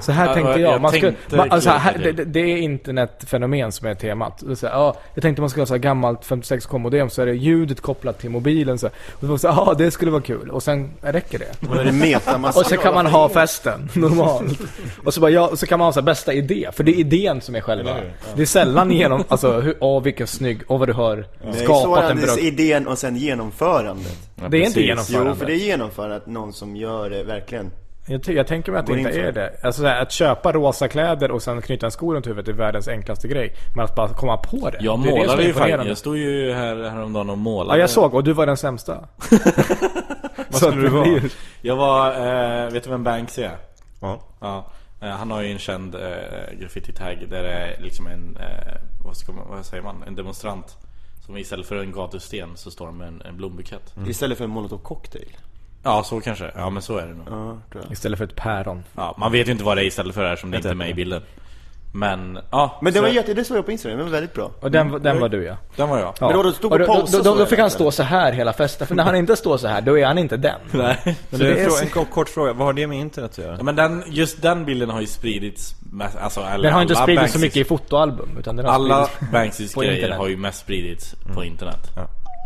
Så här Ja, tänkte jag jag. Man skulle, tänkte man, alltså, här, det, det- det är internetfenomen som är temat. Är så här, ja, jag tänkte man skulle ha så här gammalt 56k-modem så är det ljudet kopplat till mobilen. Så, här. och så, så ja det skulle vara kul. Och sen räcker det. Är det. Och så kan man ha festen, normalt. Och så, bara, ja, och så kan man ha så här, bästa idé, för det är idén som är själva. Det är sällan genom, alltså, hur, åh vilken snygg, åh vad du har så skapat är en det bra... idén och sen genomförandet. ja, det är inte precis. genomförande. Jo, för det är genomförandet, någon som gör det verkligen. Jag, jag tänker mig att det inte är det. Alltså så här, att köpa rosa kläder och sen knyta en sko runt huvudet är världens enklaste grej. Men att bara komma på det. Jag det målade ju faktiskt. Jag stod ju här häromdagen och målade. Ja, jag såg och du var den sämsta. Vad skulle du vara? Jag var, eh, vet du vem Banksy är? Ja. Ja. Eh, han har ju en känd eh, graffiti-tag där det är liksom en, eh, vad, ska man, vad säger man, en demonstrant. Som istället för en gatusten så står han med en, en blombukett. Istället för en molotov cocktail. Ja, så kanske. Ja, men så är det nog. Ja, tror jag. Istället för ett päron. Ja, man vet ju inte vad det är istället för det här som det inte är med i bilden. Men, ja. Men det så- var jätte, det såg jag på Instagram, det var väldigt bra. Och den, den var du ja. Den var jag. ja. Men då, då stod och och då, då, pausade då, så då fick han stå så här hela festen. För när han inte står så här, då är han inte den. Nej. Men Så det är en kort, kort fråga, vad har det med internet att göra? Ja, men den, just den bilden har ju spridits mest, alltså, eller Den har inte alla spridits så Banksys- mycket i fotoalbum. Utan den har Alla spridits Banksys på grejer internet. har ju mest spridits på internet.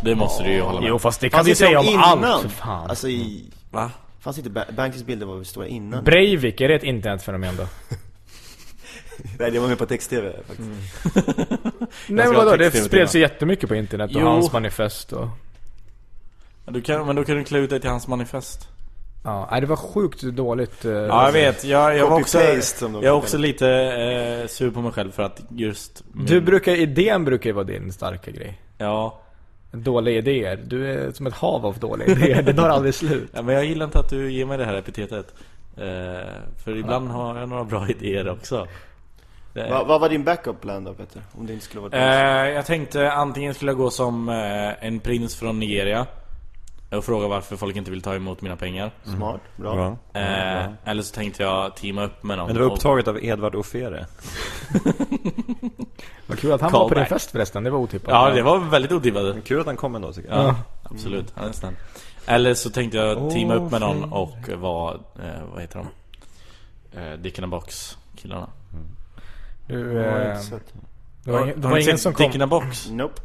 Det måste du ju hålla med Jo fast det kan vi inte säga om allt innan? för fan. Alltså i... Va? Fanns inte Ba- Banksys bilder var väl stora innan? Breivik, är det ett internetfenomen då? Nej, det var med på text-tv faktiskt. Nej ska men vadå, det spreds ju jättemycket på internet och Jo. hans manifest och... Men, du kan, men då kan du klä ut dig till hans manifest. Ja, nej, det var sjukt dåligt. eh, Ja, jag vet. Jag, jag var också, jag är också lite eh, sur på mig själv för att just... min- Du brukar, idén brukar ju vara din starka grej. Ja. Dåliga idéer. Du är som ett hav av dåliga idéer. Det tar aldrig slut. ja, men jag gillar inte att du ger mig det här epitetet. Eh, för ibland har jag några bra idéer också. Det- Va, vad var din backup plan då Peter? Om det inte skulle vara Eh, jag tänkte antingen skulle jag gå som eh, en prins från Nigeria och fråga varför folk inte vill ta emot mina pengar. Smart, bra. Bra. Eh, eller så tänkte jag teama upp med någon. Men det var och- upptaget av Edvard Ofere. Vad kul att han var på din Callback. fest förresten. Det var otippat. Ja, det var väldigt otippat. Kul att han kom ändå tycker jag. Ja, absolut. Han är snäll. Eller så tänkte jag teama upp med någon och vara, eh, vad heter de? Eh, Dick in a Box killarna. Du, Ja, eh, det var, var ni ingen sett som kom... Dick in a Box? Nope.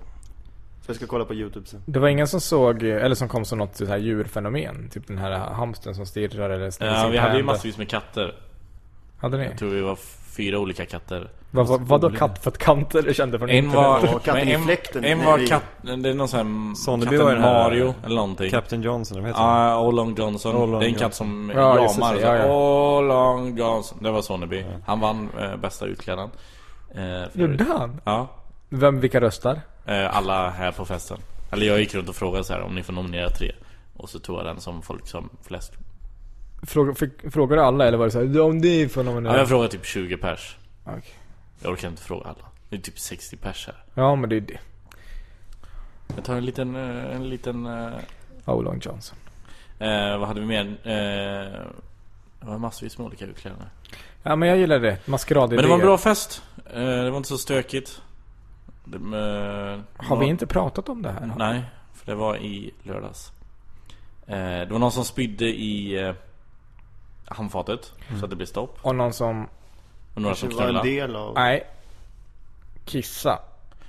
Så jag ska kolla på youtube sen. Det var ingen som såg, eller som kom som något så här djurfenomen. Typ den här hamsten som stirrar eller Ja, vi hade ju massvis med katter. Hade ni? Jag tror vi var fyra olika katter. Vad vad- vadå katt för att kanter du kände från En internet? var... Katten i en, fläkten en var katt... Det är någon sån här... Katten Mario eller någonting. Captain Johnson, vad heter han? Ja, Olong Johnson. Olong det är en katt som Ja, jamar. ja, ja. Olong Johnson. Det var Sonneby. Han vann eh, bästa utklädnaden. Eh, Gjorde han? Ja. Vem, vilka röstar? Eh, alla här på festen. Eller jag gick runt och frågade så här om ni får nominera tre. Och så tog jag den som folk som flest. Fråga, fick, frågar du alla eller var det så här, om ni får Ja, nominera? jag frågade typ 20 pers. Okej. Jag orkar inte fråga alla. Det är typ 60 pers här. Ja men det är det. Jag tar en liten, eh, en liten... eh, Oh, Long Johnson. Eh, vad hade vi mer? Eh, det var massvis med olika utklädnader. Ja men jag gillar det. Maskeradidéer. Men det var en bra fest. Eh, det var inte så stökigt. Det, eh, Har vi inte pratat om det här? Nej, för det var i lördags. Eh, det var någon som spydde i eh, handfatet så att det blev stopp. Och någon som, Och några som var en del av... nej. Kissa.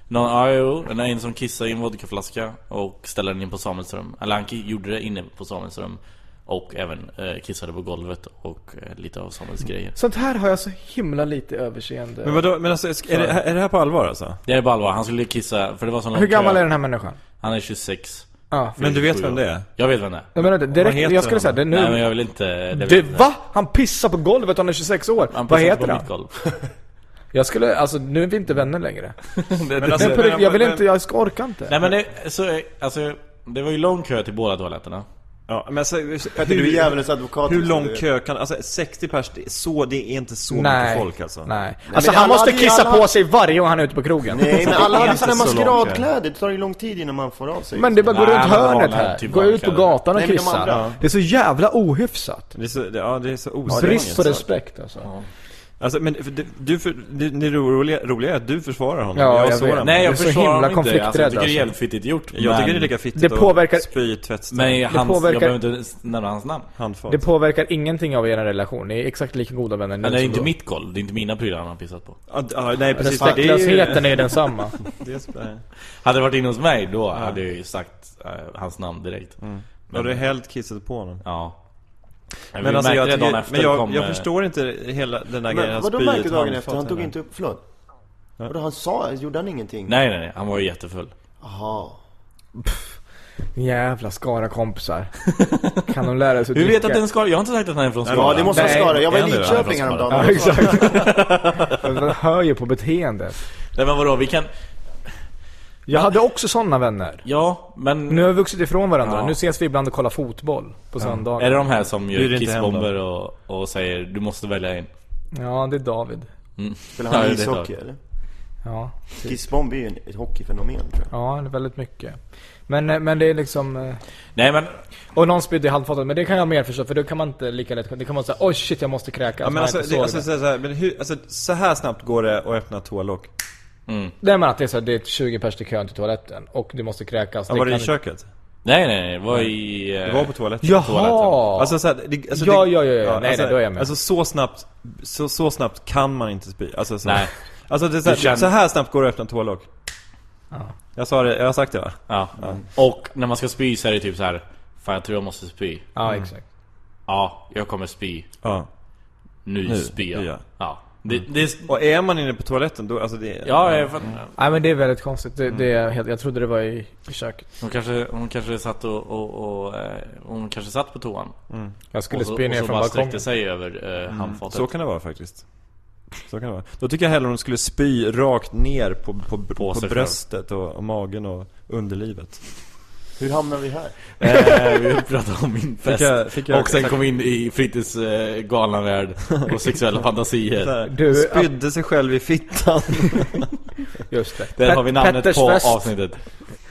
Någon, ja, jo, det är en som kissade i en vodkaflaska och ställde den in på Samuelsrum. Eller han gjorde det inne på Samuelsrum. Och även eh, kissade på golvet och eh, lite av Samuels grejer. Sånt här har jag så himla lite överseende. Men vadå, men alltså, är det, är det här på allvar alltså? Det är bara allvar, han skulle kissa för det var sån lång Hur gammal kö. är den här människan? Han är 26. Ja. Men du vet 27 vem det är? Jag vet vem det är. Jag menar, heter jag skulle säga det nu. Nej men jag vill inte... Det du, va? Han pissar på golvet och han är 26 år. Han Vad heter på han? mitt golv. Jag skulle, alltså nu är vi inte vänner längre. Men alltså, på jag vill inte, jag ska orka inte. Nej men det, så, alltså, det var ju lång kö till båda toaletterna. Ja, men alltså, Petter, Du är djävulens advokat. hur liksom, lång kö kan, alltså 60 pers, det är, så, det är inte så Nej. mycket folk alltså. Nej. Alltså han alla måste ju- kissa alla- på sig varje gång han är ute på krogen. Nej men alla hade inte sådana maskeradkläder, det tar ju lång tid innan man får av sig Men det är bara att gå Nej, runt hörnet här. typ Gå ut på gatan och Nej, men de kissa. andra. Det är så jävla ohyfsat. Det är så, ja, det är så Brist oseriöst. på respekt alltså. Alltså, men du- du, det, det roliga, roliga är att du försvarar honom. Ja, jag sårar vet. honom. Nej, Det är jag försvarar honom inte. Alltså, jag tycker det är konflikträdd, jävligt fittigt gjort. Jag tycker det är lika fittigt Det påverkar- att spy tvättställ. Men hans, påverkar- jag behöver inte nämna hans namn. handfat. Det påverkar ingenting av er relation. Ni är exakt lika goda vänner nu Men det är inte då. mitt golv, det är inte mina prylar han har pissat på. D- ja, nej precis. Det är Respektlösheten är ju densamma. Det. Hade det varit inne hos mig, då hade jag ju sagt eh, hans namn direkt. Men har du hällt kisset på honom? Ja. Men, alltså jag, märkte det dagen tycker, efter men jag, kom, jag eh, förstår inte hela den där grejen Men att vadå ett dagen efter? Han tog inte upp, förlåt? Vadå han sa, gjorde han ingenting? Nej, nej, nej. Han var ju jättefull. Jaha. Jävla Skara kompisar. Kan de lära sig att Hur vet att den ska? Jag har inte sagt att han är från Skara. Ja det måste vara Skara, jag var i är det? Lidköping är häromdagen Ja, exakt. Man hör ju på beteendet. Nej men vadå, vi kan... Jag hade också sådana vänner. Ja, men... Nu har vi vuxit ifrån varandra. Ja. Nu ses vi ibland och kollar fotboll på söndagar. Är det de här som gör kissbomber och, och säger du måste välja en? Ja, det är David. Spelar Ja, han ishockey eller? Ja, Kissbomb är ju en- ett hockeyfenomen tror jag. ja det är väldigt mycket. Men, eh, men det är liksom... eh, Nej men, Och någon spydde i handfatet, men det kan jag mer förstå för då kan man inte lika lätt... Det kan man säga oj shit jag måste kräkas. Ja, men alltså, det, alltså, så, här, men hur, alltså, så här snabbt går det att öppna toalock? Nej men att det är så här, det är 20 pers till kön till toaletten och du måste kräkas. Ja, var det i kan- köket? nej nej, nej, det var i... eh, Det var på toaletten? Jaha! Alltså, så här, det, alltså, Ja, det, ja, ja, ja. Nej, alltså, nej, då är jag med. Alltså så snabbt, så, så snabbt kan man inte spy. Alltså, så, Nej. Alltså det så, här, känner- så här snabbt går det att öppna toalock. Jag sa det, jag har sagt det va? Ja. Och när man ska spy så är det typ så här. Fan jag tror jag måste spy. Ja exakt. Ja, jag kommer spy. Ja. Nu, Nu spyr jag. jag. Ja. Det, det är... Och är man inne på toaletten då, alltså det... Ja, jag fattar. Nej men det är väldigt konstigt. Det, det är helt, jag trodde det var i, i köket. Hon kanske, hon kanske satt och, och, och eh, hon kanske satt på toan. Jag skulle och så, spy och ner så från bara balkongen. sträckte sig över eh, handfatet. Så kan det vara faktiskt. Så kan det vara. Då tycker jag hellre hon skulle spy rakt ner på, på, på, själv. bröstet och, och magen och underlivet. Hur hamnar vi här? Eh, vi pratade om min fest. jag- fick jag- och sen kom in i fritids eh, värld och sexuella fantasier. Du- Spydde sig själv i fittan. Just det. Där Pet- har vi namnet Petters på fest. avsnittet.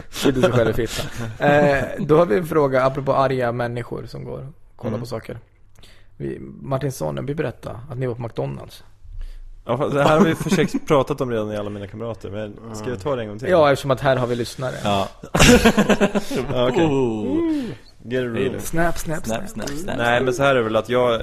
Skydda sig själv i fittan. Eh, då har vi en fråga apropå arga människor som går och kollar Mm. på saker. Vi, Martin Sonneby berättade att ni var på McDonalds. Ja, fast det här har vi försökt pratat om redan i alla mina kamrater, men ska jag ta det en gång till? Ja, eftersom att här har vi lyssnare. Ja. Ja, okej. Oh. Get a room. Snap, snap, snap. Snap, snap, snap. Nej men så här är det väl att jag, eh,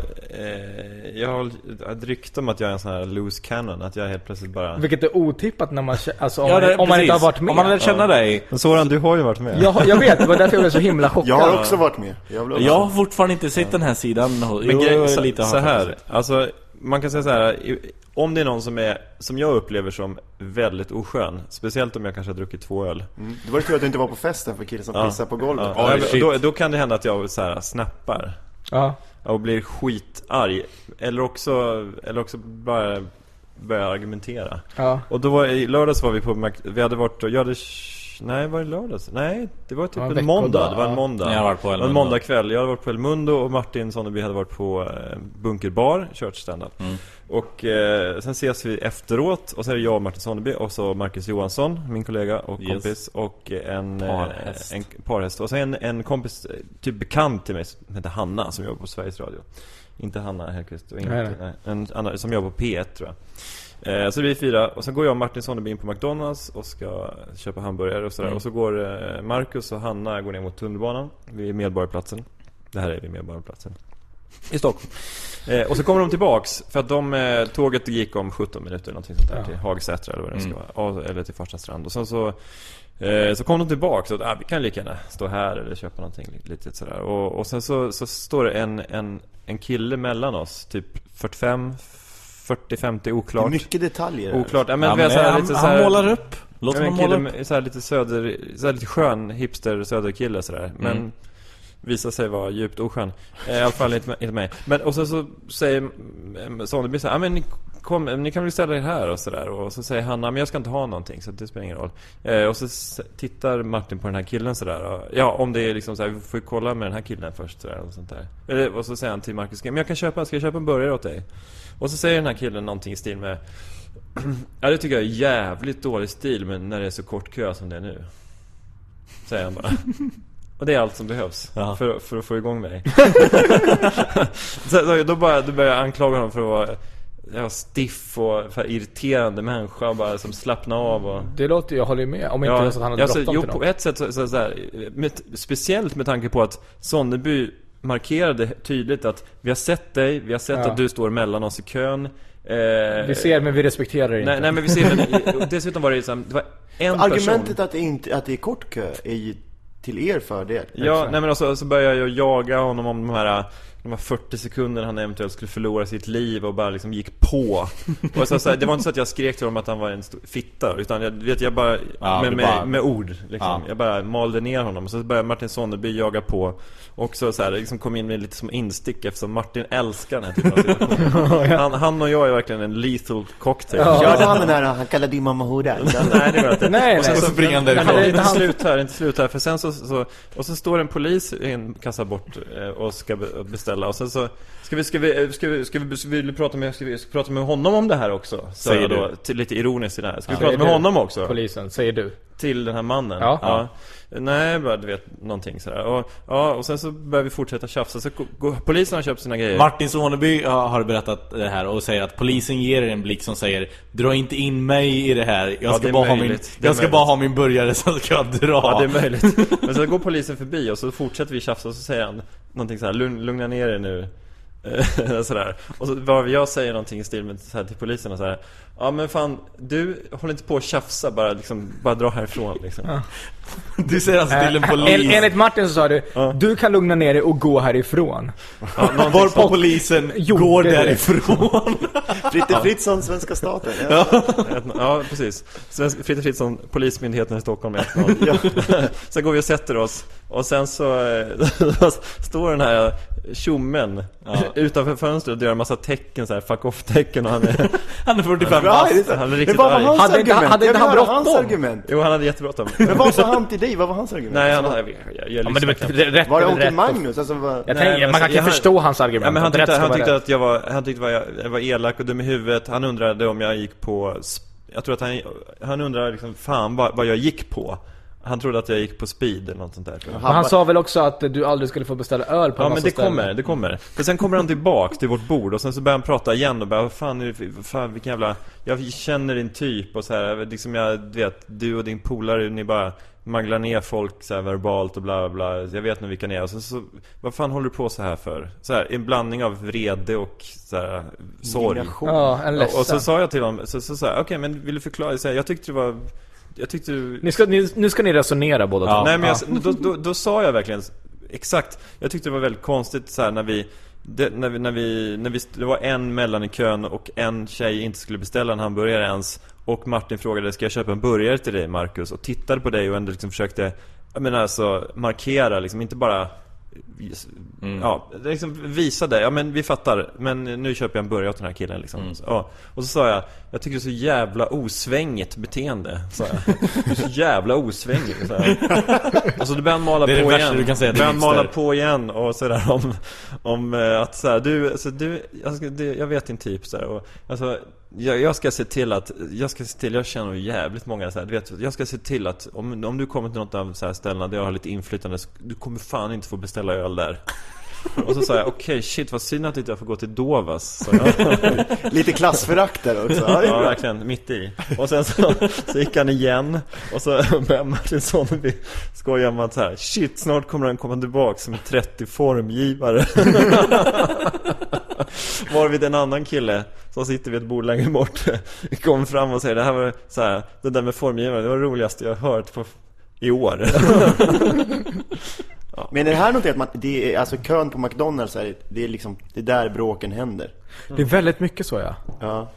jag har ett rykte om att jag är en sån här loose cannon, att jag helt plötsligt bara Vilket är otippat när man, alltså om, Ja, man, det- om man inte har varit med. Om man lär känna dig. Men Soran, du har ju varit med jag, jag vet, det var därför jag blev så himla chockad. Jag har också varit med. Jag, Jag har fortfarande inte sett den här sidan. Men Jo, så, lite så här, alltså man kan säga så här. Om det är någon som är, som jag upplever som väldigt oskön Speciellt om jag kanske har druckit två öl Mm. Det var ju tur att du inte var på festen för killen som Ja. pissade på golvet. ja, shit. då, då kan det hända att jag så här, snappar Ja. Och blir skitarg Eller också, eller också bara börjar argumentera Ja. Och då var, i lördags var vi på vi hade varit och, jag hade Nej, var det lördags? Nej, det var typ Ja, en veckodag, måndag, det var en ja. måndag Jag varit på var en Elmundo. måndagkväll, jag hade varit på El Mundo och Martin Sonneby hade varit på eh, Bunkerbar, kört standup Mm. Och eh, sen ses vi efteråt och så är det jag och Martin Sonneby och så Marcus Johansson, min kollega och Yes. kompis Och en Parhäst. eh, en parhäst Och sen en, en kompis, eh, typ bekant till mig som heter Hanna som jobbar på Sveriges Radio Inte Hanna Hellquist och inte, Nej, nej. En annan, som jobbar på P1 tror jag Eh, Så det blir fyra, och sen går jag och Martin Sonneby in på McDonalds och ska köpa hamburgare och sådär Mm. Och så går eh, Marcus och Hanna går ner mot tunnelbanan vid Medborgarplatsen Det här är vid Medborgarplatsen I Stockholm eh, Och så kommer de tillbaks för att de, eh, tåget gick om 17 minuter eller någonting sånt där Ja. till Hagsätra eller vad det ska Mm. vara Ja, Eller till Farsta strand och sen så Så kom de tillbaks och ah, vi kan lika gärna stå här eller köpa någonting li- lite sådär och, och sen så, så står det en, en, en kille mellan oss Typ 45 40-50 Det är oklart mycket detaljer. Oklart, ja, men, Ja, men så här han, lite så han här, målar upp. Låt honom måla upp. med, så här lite söder, så här lite skön hipster söderkille sådär Men Mm. visar sig vara djupt oskön eh, I alla fall inte, inte mig Men och sen så säger mm, Sonneby så här, ja men kom, ni kan väl ställa er här och sådär. Och så säger Hanna, men jag ska inte ha någonting så det spelar ingen roll. Eh, och så tittar Martin på den här killen sådär. Ja, om det är liksom såhär, vi får ju kolla med den här killen först sådär. Och, sånt där. Eller, och så säger han till Marcus, "Ska- men jag kan köpa, ska jag köpa en burgare åt dig? Och så säger den här killen någonting i stil med Ja det tycker jag är jävligt dålig stil men när det är så kort kö som det är nu Säger han bara Och det är allt som behövs Ja. för, för att få igång mig så, då, bara, då börjar jag anklaga honom för att vara ja, stiff och för irriterande människa och bara som slappna av och Det låter, jag håller ju med. Om inte det är så att han hade alltså, bråttom Jo, till på något. ett sätt så, så, så här, med, speciellt med tanke på att Sonneby markerade tydligt att vi har sett dig, vi har sett Ja. att du står mellan oss i kön eh, Vi ser men vi respekterar inte. Nej, nej men vi ser, men dessutom var det ju så här, det var en Argumentet person att det, inte, att det är kort kö är ju till er fördel. Ja, nej men alltså, så började jag jaga honom om de här de här 40 sekunderna han eventuellt skulle förlora sitt liv och bara liksom gick på och så, så här, Det var inte så att jag skrek till honom att han var en fitta Utan jag vet, jag bara, Ja, med, med, bara- med ord liksom. Ja. Jag bara malde ner honom, så började Martin Sonneby jaga på Och så, här, liksom kom in med lite som instick eftersom Martin älskar den här typen av situationer han, han och jag är verkligen en lethal cocktail Körde han den här, han kallar din mamma hoda? Nej det var inte. Nej, och sen nej. så springer han därifrån. är inte slut här, inte slut här. För sen så, så och så står en polis i en kassa bort eh, och ska be- beställa. Och sen så Ska vi, ska vi, ska vi, ska vi, ska vi, prata med, ska vi ska vi prata med honom om det här också? Säger då, lite ironiskt i det här. Ska vi Säger prata med du. honom också? Polisen, säger du. Till den här mannen? Ja. Nej, bara du vet, någonting sådär. Och, ja, och sen så börjar vi fortsätta tjafsa. Så polisen har köpt sina grejer. Martin Soneby har berättat det här och säger att polisen ger er en blick som säger Dra inte in mig i det här, jag Ja, ska, bara, ha min, jag ska möjligt. bara ha min burgare så ska jag dra Ja, det är möjligt. Men så går polisen förbi och så fortsätter vi tjafsa och så säger han någonting så här, "Lugn- lugna ner er nu. Eh, sådär. Och så var jag säger någonting i stil med så här till polisen och så här. Ja men fan, du håller inte på att tjafsa bara liksom, bara dra härifrån liksom. Du säger alltså till en En, polis enligt Martin så sa du, du kan lugna ner dig och gå härifrån. Ja, Varpå polisen går det. därifrån Fritte Fritzson, svenska staten. Ja. Ja, precis. Svensk, Fritte Fritzson, Polismyndigheten i Stockholm 1-0. Sen går vi och sätter oss och sen så eh, står den här tjommen utanför fönstret och gör en massa tecken så här, fuck off-tecken och han är... Han är 45 Bra, är? Han är Men riktigt vad var arg. hans Hade inte- argument? hade inte Jag vill han bråttom? argument. Jo, han hade jättebråttom. Men vad sa han till dig? Vad var hans argument? Nej, han hade... Jag, jag, jag Ja, men det rätt Var det onkel. Magnus? Alltså, vad... Jag men man kan alltså, inte jag- förstå hans argument. Ja, men han tyckte, han tyckte att jag var, han tyckte att jag, jag var elak och dum i huvudet Han undrade om jag gick på Jag tror att han, han undrade liksom, fan vad, vad jag gick på Han trodde att jag gick på speed eller något sånt där tror jag. Men han sa väl också att du aldrig skulle få beställa öl på en Ja men det ställen. kommer, det kommer. För sen kommer han tillbaks till vårt bord och sen så börjar han prata igen och bara vad fan är det för, fan vilken jävla Jag känner din typ och så här, liksom jag vet, du och din polare ni bara manglar ner folk så här verbalt och bla bla bla Jag vet nog vilka ni är och sen så, vad fan håller du på så här för? Så här, en blandning av vrede och så här, sorg. Ja, en ledsen. Och så sa jag till honom, så så sa jag, okej men vill du förklara? Så här, jag tyckte det var Jag tyckte du Ni ska, ni, nu ska ni resonera båda Ja. två. Nej men jag, då, då, då sa jag verkligen Exakt Jag tyckte det var väldigt konstigt så här när vi det, när vi, när vi, när vi, det var en mellan i kön och en tjej inte skulle beställa en hamburgare ens Och Martin frågade, ska jag köpa en burgare till dig Marcus? Och tittade på dig och ändå liksom försökte Jag menar alltså markera liksom, inte bara Ja, liksom visa det. Ja men vi fattar. Men nu köper jag en burgare åt den här killen liksom. Så, ja. Och så sa jag, jag tycker det är så jävla osvängigt beteende. Sa jag. Är så jävla osvängig. Så här. Och så började han mala Det är det på värsta igen. du kan säga började mala på igen och sådär om, om eh, att så här, du, alltså, du jag, det, jag vet din typ så här, och alltså jag, jag ska se till att, jag ska se till, jag känner jävligt många så här, du vet, jag ska se till att om, om du kommer till något av så här ställena där jag har lite inflytande, så, du kommer fan inte få beställa öl där. Och så sa jag, okej shit vad synd att inte jag får gå till Dovas. Lite klassförakt där också. Ja, verkligen, mitt i. Och sen så, så gick han igen och så började Martin Sonneby skoja om att så här, shit, snart kommer han komma tillbaka som en 30 formgivare. Varvid en annan kille som sitter vid ett bord längre bort kommer fram och säger det här var så här, det där med formgivare, det var det roligaste jag har hört på i år. Men är det här någonting att man, det är, alltså kön på McDonalds är, det är liksom, det är där bråken händer? Det är väldigt mycket så ja. Ja.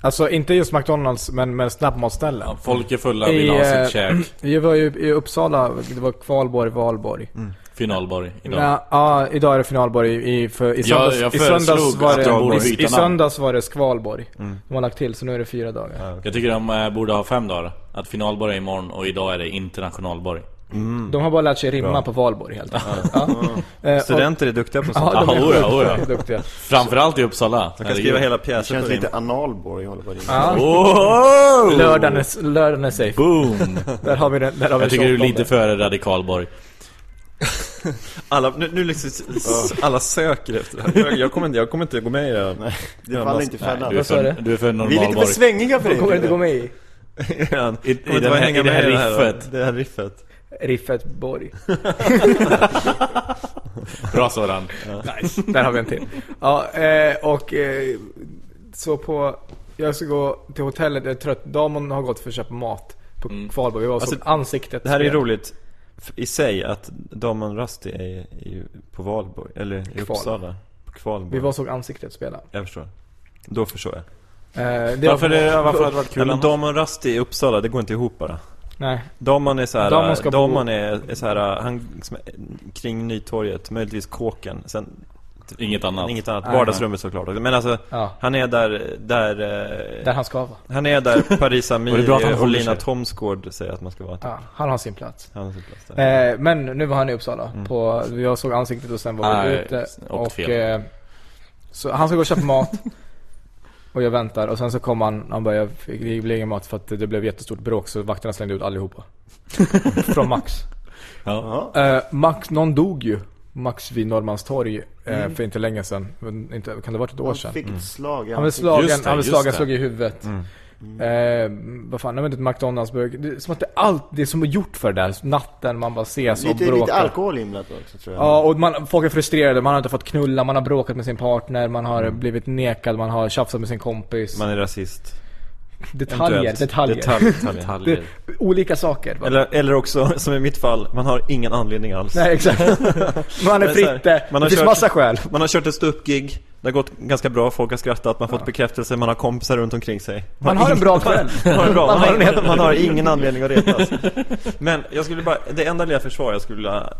Alltså inte just McDonalds men med snabbmatsställen. Ja, folk är fulla, vill ha eh, sitt käk Vi var ju i Uppsala, det var Kvalborg, Valborg. Mm. Finalborg idag. Ja, ja, idag är det finalborg i, i, för, i Ja, söndags, jag i söndags var det, i, i söndags var det Skvalborg. Mm. De har lagt till, så nu är det fyra dagar. Jag tycker de eh, borde ha fem dagar. Att finalborg är imorgon och idag är det internationalborg. De har bara lärt sig rimma Bra. på valborg helt enkelt. Ja. Eh, och- Studenter är duktiga på sånt. Ja, de är Ja, oja, sjukt oja. duktiga. Framförallt i Uppsala. De kan skriva hela Det pjäser känns på rim. lite analborg håller på det. Ja. Oh! Lördagen är, lördagen är safe. Boom! Där har vi den, där har vi Jag tycker du är 28. lite före radikalborg. Alla, nu, nu liksom, alla söker efter det här. Jag, jag, kommer inte, jag kommer inte gå med i det. Nej, det Ja, faller inte i Nej, fällan. du är för, du? är för Vi är lite för svängiga för De kommer inte gå det. med i Han I- i inte den här- hänga i det med här i det här riffet. Det här riffet. Riffet Borg. Bra sådan. Nice, där har vi en till. Ja, eh, och eh, så på... Jag ska gå till hotellet, jag är trött. Damon har gått för att köpa mat på Kvalborg. Vi var Alltså, ansiktet. Det här är roligt i sig att Damon Rusty är, är på Valborg, eller i Kval. Uppsala. På Kvalborg. Vi var och såg ansiktet spela. Jag förstår. Då förstår jag. Eh, det Varför, var, det, varför hade det varit Ja, kul men annars? Damon Rusty i Uppsala, det går inte ihop bara. Nej. Damon är så här, Damon Damon är, är så här, han liksom, kring Nytorget, möjligtvis kåken, sen Inget annat. inget annat, Nej. vardagsrummet såklart. Men alltså, Ja. han är där, där, eh, Där han ska vara. han är där Parisa Och det är bra att han Amiri och håller Lina. Thomsgård säger att man ska vara. Ja, han har sin plats. Han har sin plats. Eh, men nu var han i Uppsala. På, jag såg ansiktet och sen var vi Nej, ute. Och, fel. eh, så han ska gå och köpa mat. och jag väntar. Och sen så kom han, han bara, jag fick, det blev ingen mat för att det blev jättestort bråk så vakterna slängde ut allihopa. Från Max. Ja. Eh, Max, någon dog ju. Max vid Norrmalmstorg eh, för inte länge sedan. Inte, kan det ha varit ett år Han sedan? fick ett slag i Han blev slagen, Just det, han blev slagen, slog i huvudet. Eh, vad fan, jag vet inte, McDonalds-burgare. Det är som att det, allt, det är som gjort för det där. Natten man bara ses och Lite, bråkar. lite alkohol inblandat också tror jag. Ja, och man, folk är frustrerade. Man har inte fått knulla, man har bråkat med sin partner, man har Mm. blivit nekad, man har tjafsat med sin kompis. Man är rasist. Detaljer, detaljer. Detalj, detaljer. Det, Detaljer. olika saker. Eller, eller också, som i mitt fall, man har ingen anledning alls. Nej, exakt. man är fritt. det man har finns kört- massa skäl. Man har kört ett ståuppgig, det har gått ganska bra, folk har skrattat, man har fått bekräftelse, man har kompisar runt omkring sig. Man har en bra kväll. Man har, bra, man, Man har man ingen anledning att retas. Men jag skulle bara, det enda lilla försvar jag skulle vilja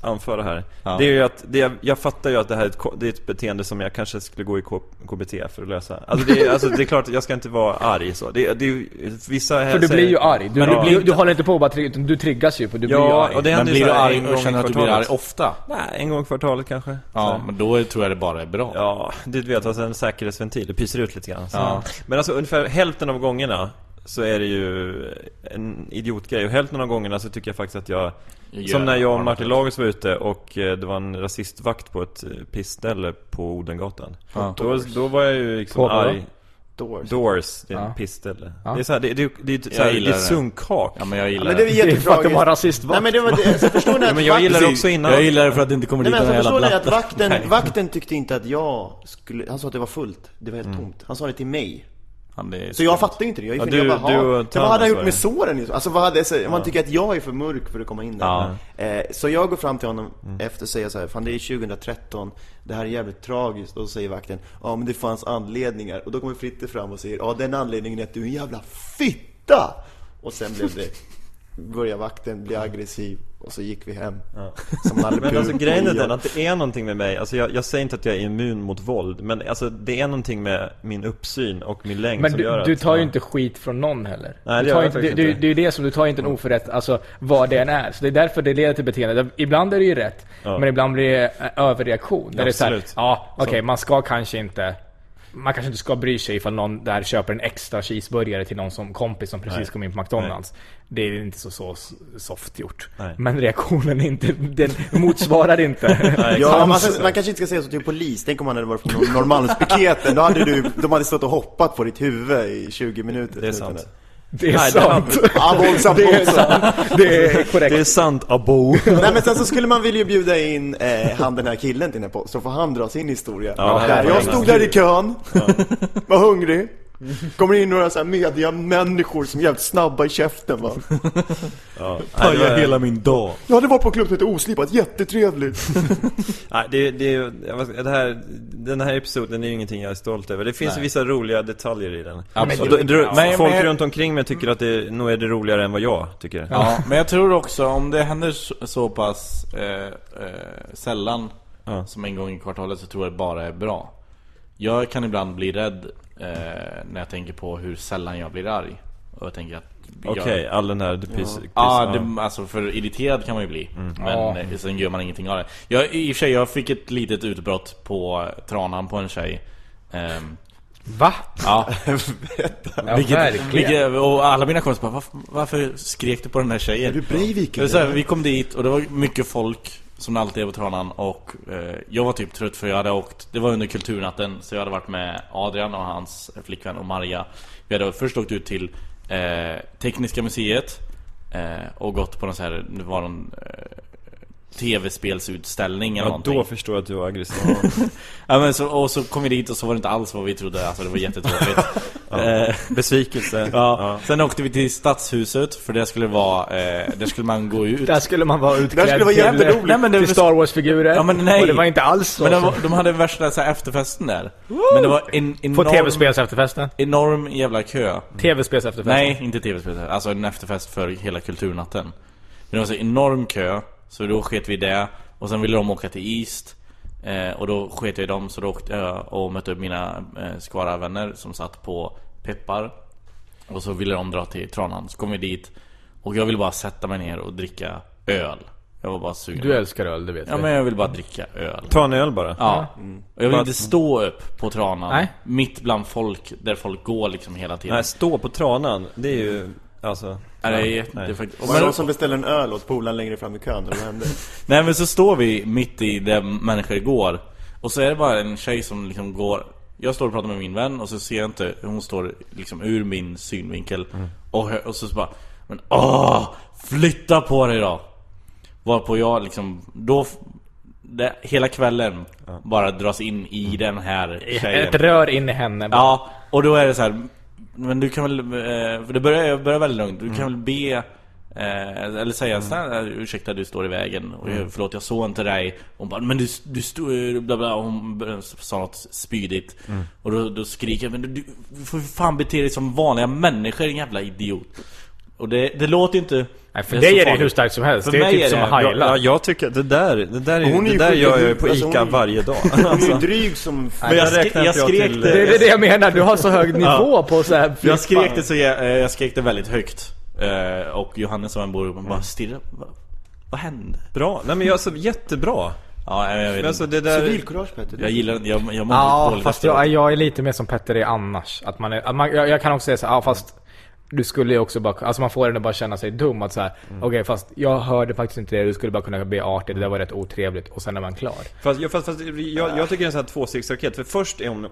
anföra här Ja. Det är ju att, det, jag, jag fattar ju att det här är ett, det är ett beteende som jag kanske skulle gå i K, KBT för att lösa Alltså det, är, alltså det är klart, att jag ska inte vara arg så det, det är vissa här För du säger- blir ju arg. Du, Men du, blir, du håller inte på att bara trigga, utan du triggas ju. För du blir ju Ja, arg. och det Men blir du arg en gång och känner att du blir arg ofta? Nej, en gång i kvartalet kanske Ja, men då tror jag det bara är bra. Ja, du vet alltså en säkerhetsventil, det pyser ut lite grann så. Ja. Men alltså ungefär hälften av gångerna så är det ju en idiotgrej och hälften av gångerna så tycker jag faktiskt att jag Jag Som när jag och Martin. Lagos var ute och eh, det var en rasistvakt på ett eh, pissställe på Odengatan Ja. då, då var jag ju liksom arg Doors. Doors, det är Ja. ett pissställe Ja. Det är såhär, det, det, det, är så Jag här, det gillar är det. sunkhak Ja, men jag Ja, gillar men det är det. Det är för att de har rasistvakt. Nej men det var det, alltså, förstår ni att men jag gillar det också innan Jag gillar det för att det inte kommer dit alltså jävla förstår ni att vakten, vakten tyckte inte att jag skulle, han sa att det var fullt, det var helt tomt. Han sa det till mig. Så jag fattar ju inte det, jag är Ja, du- jag bara, du och vad hade han gjort med såren? Alltså vad hade, så, man tycker att jag är för mörk för att komma in där. Ja. Eh, så jag går fram till honom Mm. efter och säger så här, fan det är 2013, det här är jävligt tragiskt. Och så säger vakten, ja men det fanns anledningar. Och då kommer Fritte fram och säger, ja den anledningen är att du är en jävla fitta! Och sen blev det, började vakten bli aggressiv och så gick vi hem. Som Nalle Men alltså grejen är den att det är någonting med mig, alltså jag, jag säger inte att jag är immun mot våld Men alltså det är någonting med min uppsyn och min längd Men som du, gör att du tar ju ja. inte skit från någon heller. Nej, du tar gör jag inte, faktiskt det, inte. är ju det som, du tar inte en oförrätt, alltså vad det än är. Så det är därför det leder till beteende. Ibland är det ju rätt, Ja. men ibland blir det eh, överreaktion. Där det är så här, ja okej Så. man ska kanske inte man kanske inte ska bry sig ifall någon där köper en extra cheeseburgare till någon som kompis som precis Nej. kom in på McDonalds. Det är inte så, så soft gjort. Nej. Men reaktionen är inte, den motsvarar inte. Ja, man, Hans- man kanske inte ska säga så till polis. Tänk om man hade varit på Nor- Norrmalmspiketen. Då hade du, de hade stått och hoppat på ditt huvud i 20 minuter. Det är sant Det är Nej, det sant. Ja, våldsamt Det är sant. Det är korrekt. Det är sant abo Nej men sen så skulle man vilja bjuda in eh, han den här killen till den här podden, så får han dra sin historia. Ja, där, det är jag stod där i kön, var hungrig, Kommer in några så här mediamänniskor som är jävligt snabba i käften va. Ja. Pajar var- hela min dag. Jag hade varit på en klubb som heter Oslipat, jättetrevligt. Nej, det, det, det här, den här episoden är ju ingenting jag är stolt över. Det finns Nej. vissa roliga detaljer i den. Absolut. Och då, då, Men- folk men- runt omkring mig tycker att det nog är det roligare än vad jag tycker. Ja, men jag tror också om det händer så, så pass eh, eh, sällan Ja. som en gång i kvartalet så tror jag det bara är bra. Jag kan ibland bli rädd eh, när jag tänker på hur sällan jag blir arg. Och jag tänker att Okej, all den här... Piss, Ja, det, alltså för irriterad kan man ju bli. Men Ja. eh, sen gör man ingenting av det. Jag, I och för sig, jag fick ett litet utbrott på tranan på en tjej. Ehm, Va? ja, Ja, vilket, verkligen. vilket, och alla mina kompisar bara, varför, varför skrek du på den här tjejen? Är du Breivik Det var så här, eller? vi kom dit och det var mycket folk som det alltid är på Tranan. Och eh, jag var typ trött för jag hade åkt Det var under kulturnatten så jag hade varit med Adrian och hans flickvän och Maria. Vi hade först åkt ut till eh, Tekniska museet eh, och gått på någon så här, det var någon eh, tv-spelsutställning eller Ja, någonting. då förstår jag att du var aggressiv. ja, men så, Och så kom vi dit och så var det inte alls vad vi trodde, alltså det var jättetråkigt eh, Besvikelse. Ja. Sen åkte vi till Stadshuset för det skulle vara, eh, där skulle man gå ut Där skulle man vara utklädd Där skulle det vara till, jätteroligt. Nej, men det till var- Star Wars-figurer. Ja, men nej. Och det var inte alls så. Men de, var- de hade värsta så här, efterfesten där Men det var en På enorm, tv-spels-efterfesten. enorm jävla kö Tv-spels-efterfesten. Nej, inte tv-spel, alltså en efterfest för hela kulturnatten Men det var så enorm kö, så då sket vi det Och sen ville de åka till East eh, Och då sket jag i dem, så då åkte jag och mötte upp mina eh, Skara-vänner som satt på Peppar Och så ville de dra till Tranan, så kom vi dit Och jag ville bara sätta mig ner och dricka öl Jag var bara sugen Du älskar öl, det vet Ja vi. men jag vill bara dricka öl Ta en öl bara. Ja, och jag vill Bara- inte stå upp på Tranan Nej. Mitt bland folk, där folk går liksom hela tiden Nej, stå på tranan. Det är ju, alltså... Nej, det är nej. det är faktiskt- och Var det men- någon som beställde en öl åt polaren längre fram i kön? Eller vad hände? Nej men så står vi mitt i där människor går Och så är det bara en tjej som liksom går Jag står och pratar med min vän och så ser jag inte Hon står liksom ur min synvinkel och, hö- och så bara Men åh! Flytta på dig då! Varpå jag liksom Då det, Hela kvällen Bara dras in i den här tjejen Ett rör in i henne. bara. Ja, och då är det så här. Men du kan väl, eh, för det börjar, börjar väldigt lugnt. Du kan väl be eh, Eller säga snälla ursäkta du står i vägen och jag, Förlåt jag såg inte dig. Hon bara men du, du står bla bla Hon sa något spydigt. Och då, då skriker jag men du, du får fan bete dig som vanliga människor en jävla idiot. Och det, det låter ju inte Nej, för är dig är det hur starkt som helst. Det är typ är som att Ja, heila. ja, jag tycker det där, det där, är, Hon är det där gör jag ju på alltså, ICA är- varje dag. Hon är ju Alltså, dryg som... Men jag, räknar jag skrek till- det Det är det jag menar, du har så hög nivå på så här Jag skrek det så jag, eh, jag skrek det väldigt högt eh, Och Johannes som bor uppe bara stirrade vad, vad hände? Bra, nej men jag, alltså, jättebra. Ja, jag, vet Men alltså det där... Civilkurage Petter. jag gillar jag, jag mår Ja, fast jag, jag är lite mer som Petter är annars. Att man är, att man, jag, jag kan också säga så här, ja fast du skulle ju också bara, alltså man får ändå bara känna sig dum att så här, okej fast jag hörde faktiskt inte det, du skulle bara kunna be artig, det där var rätt otrevligt och sen är man klar. Fast, jag, fast, fast jag, jag tycker det är en sån här tvåstegsraket. För först är hon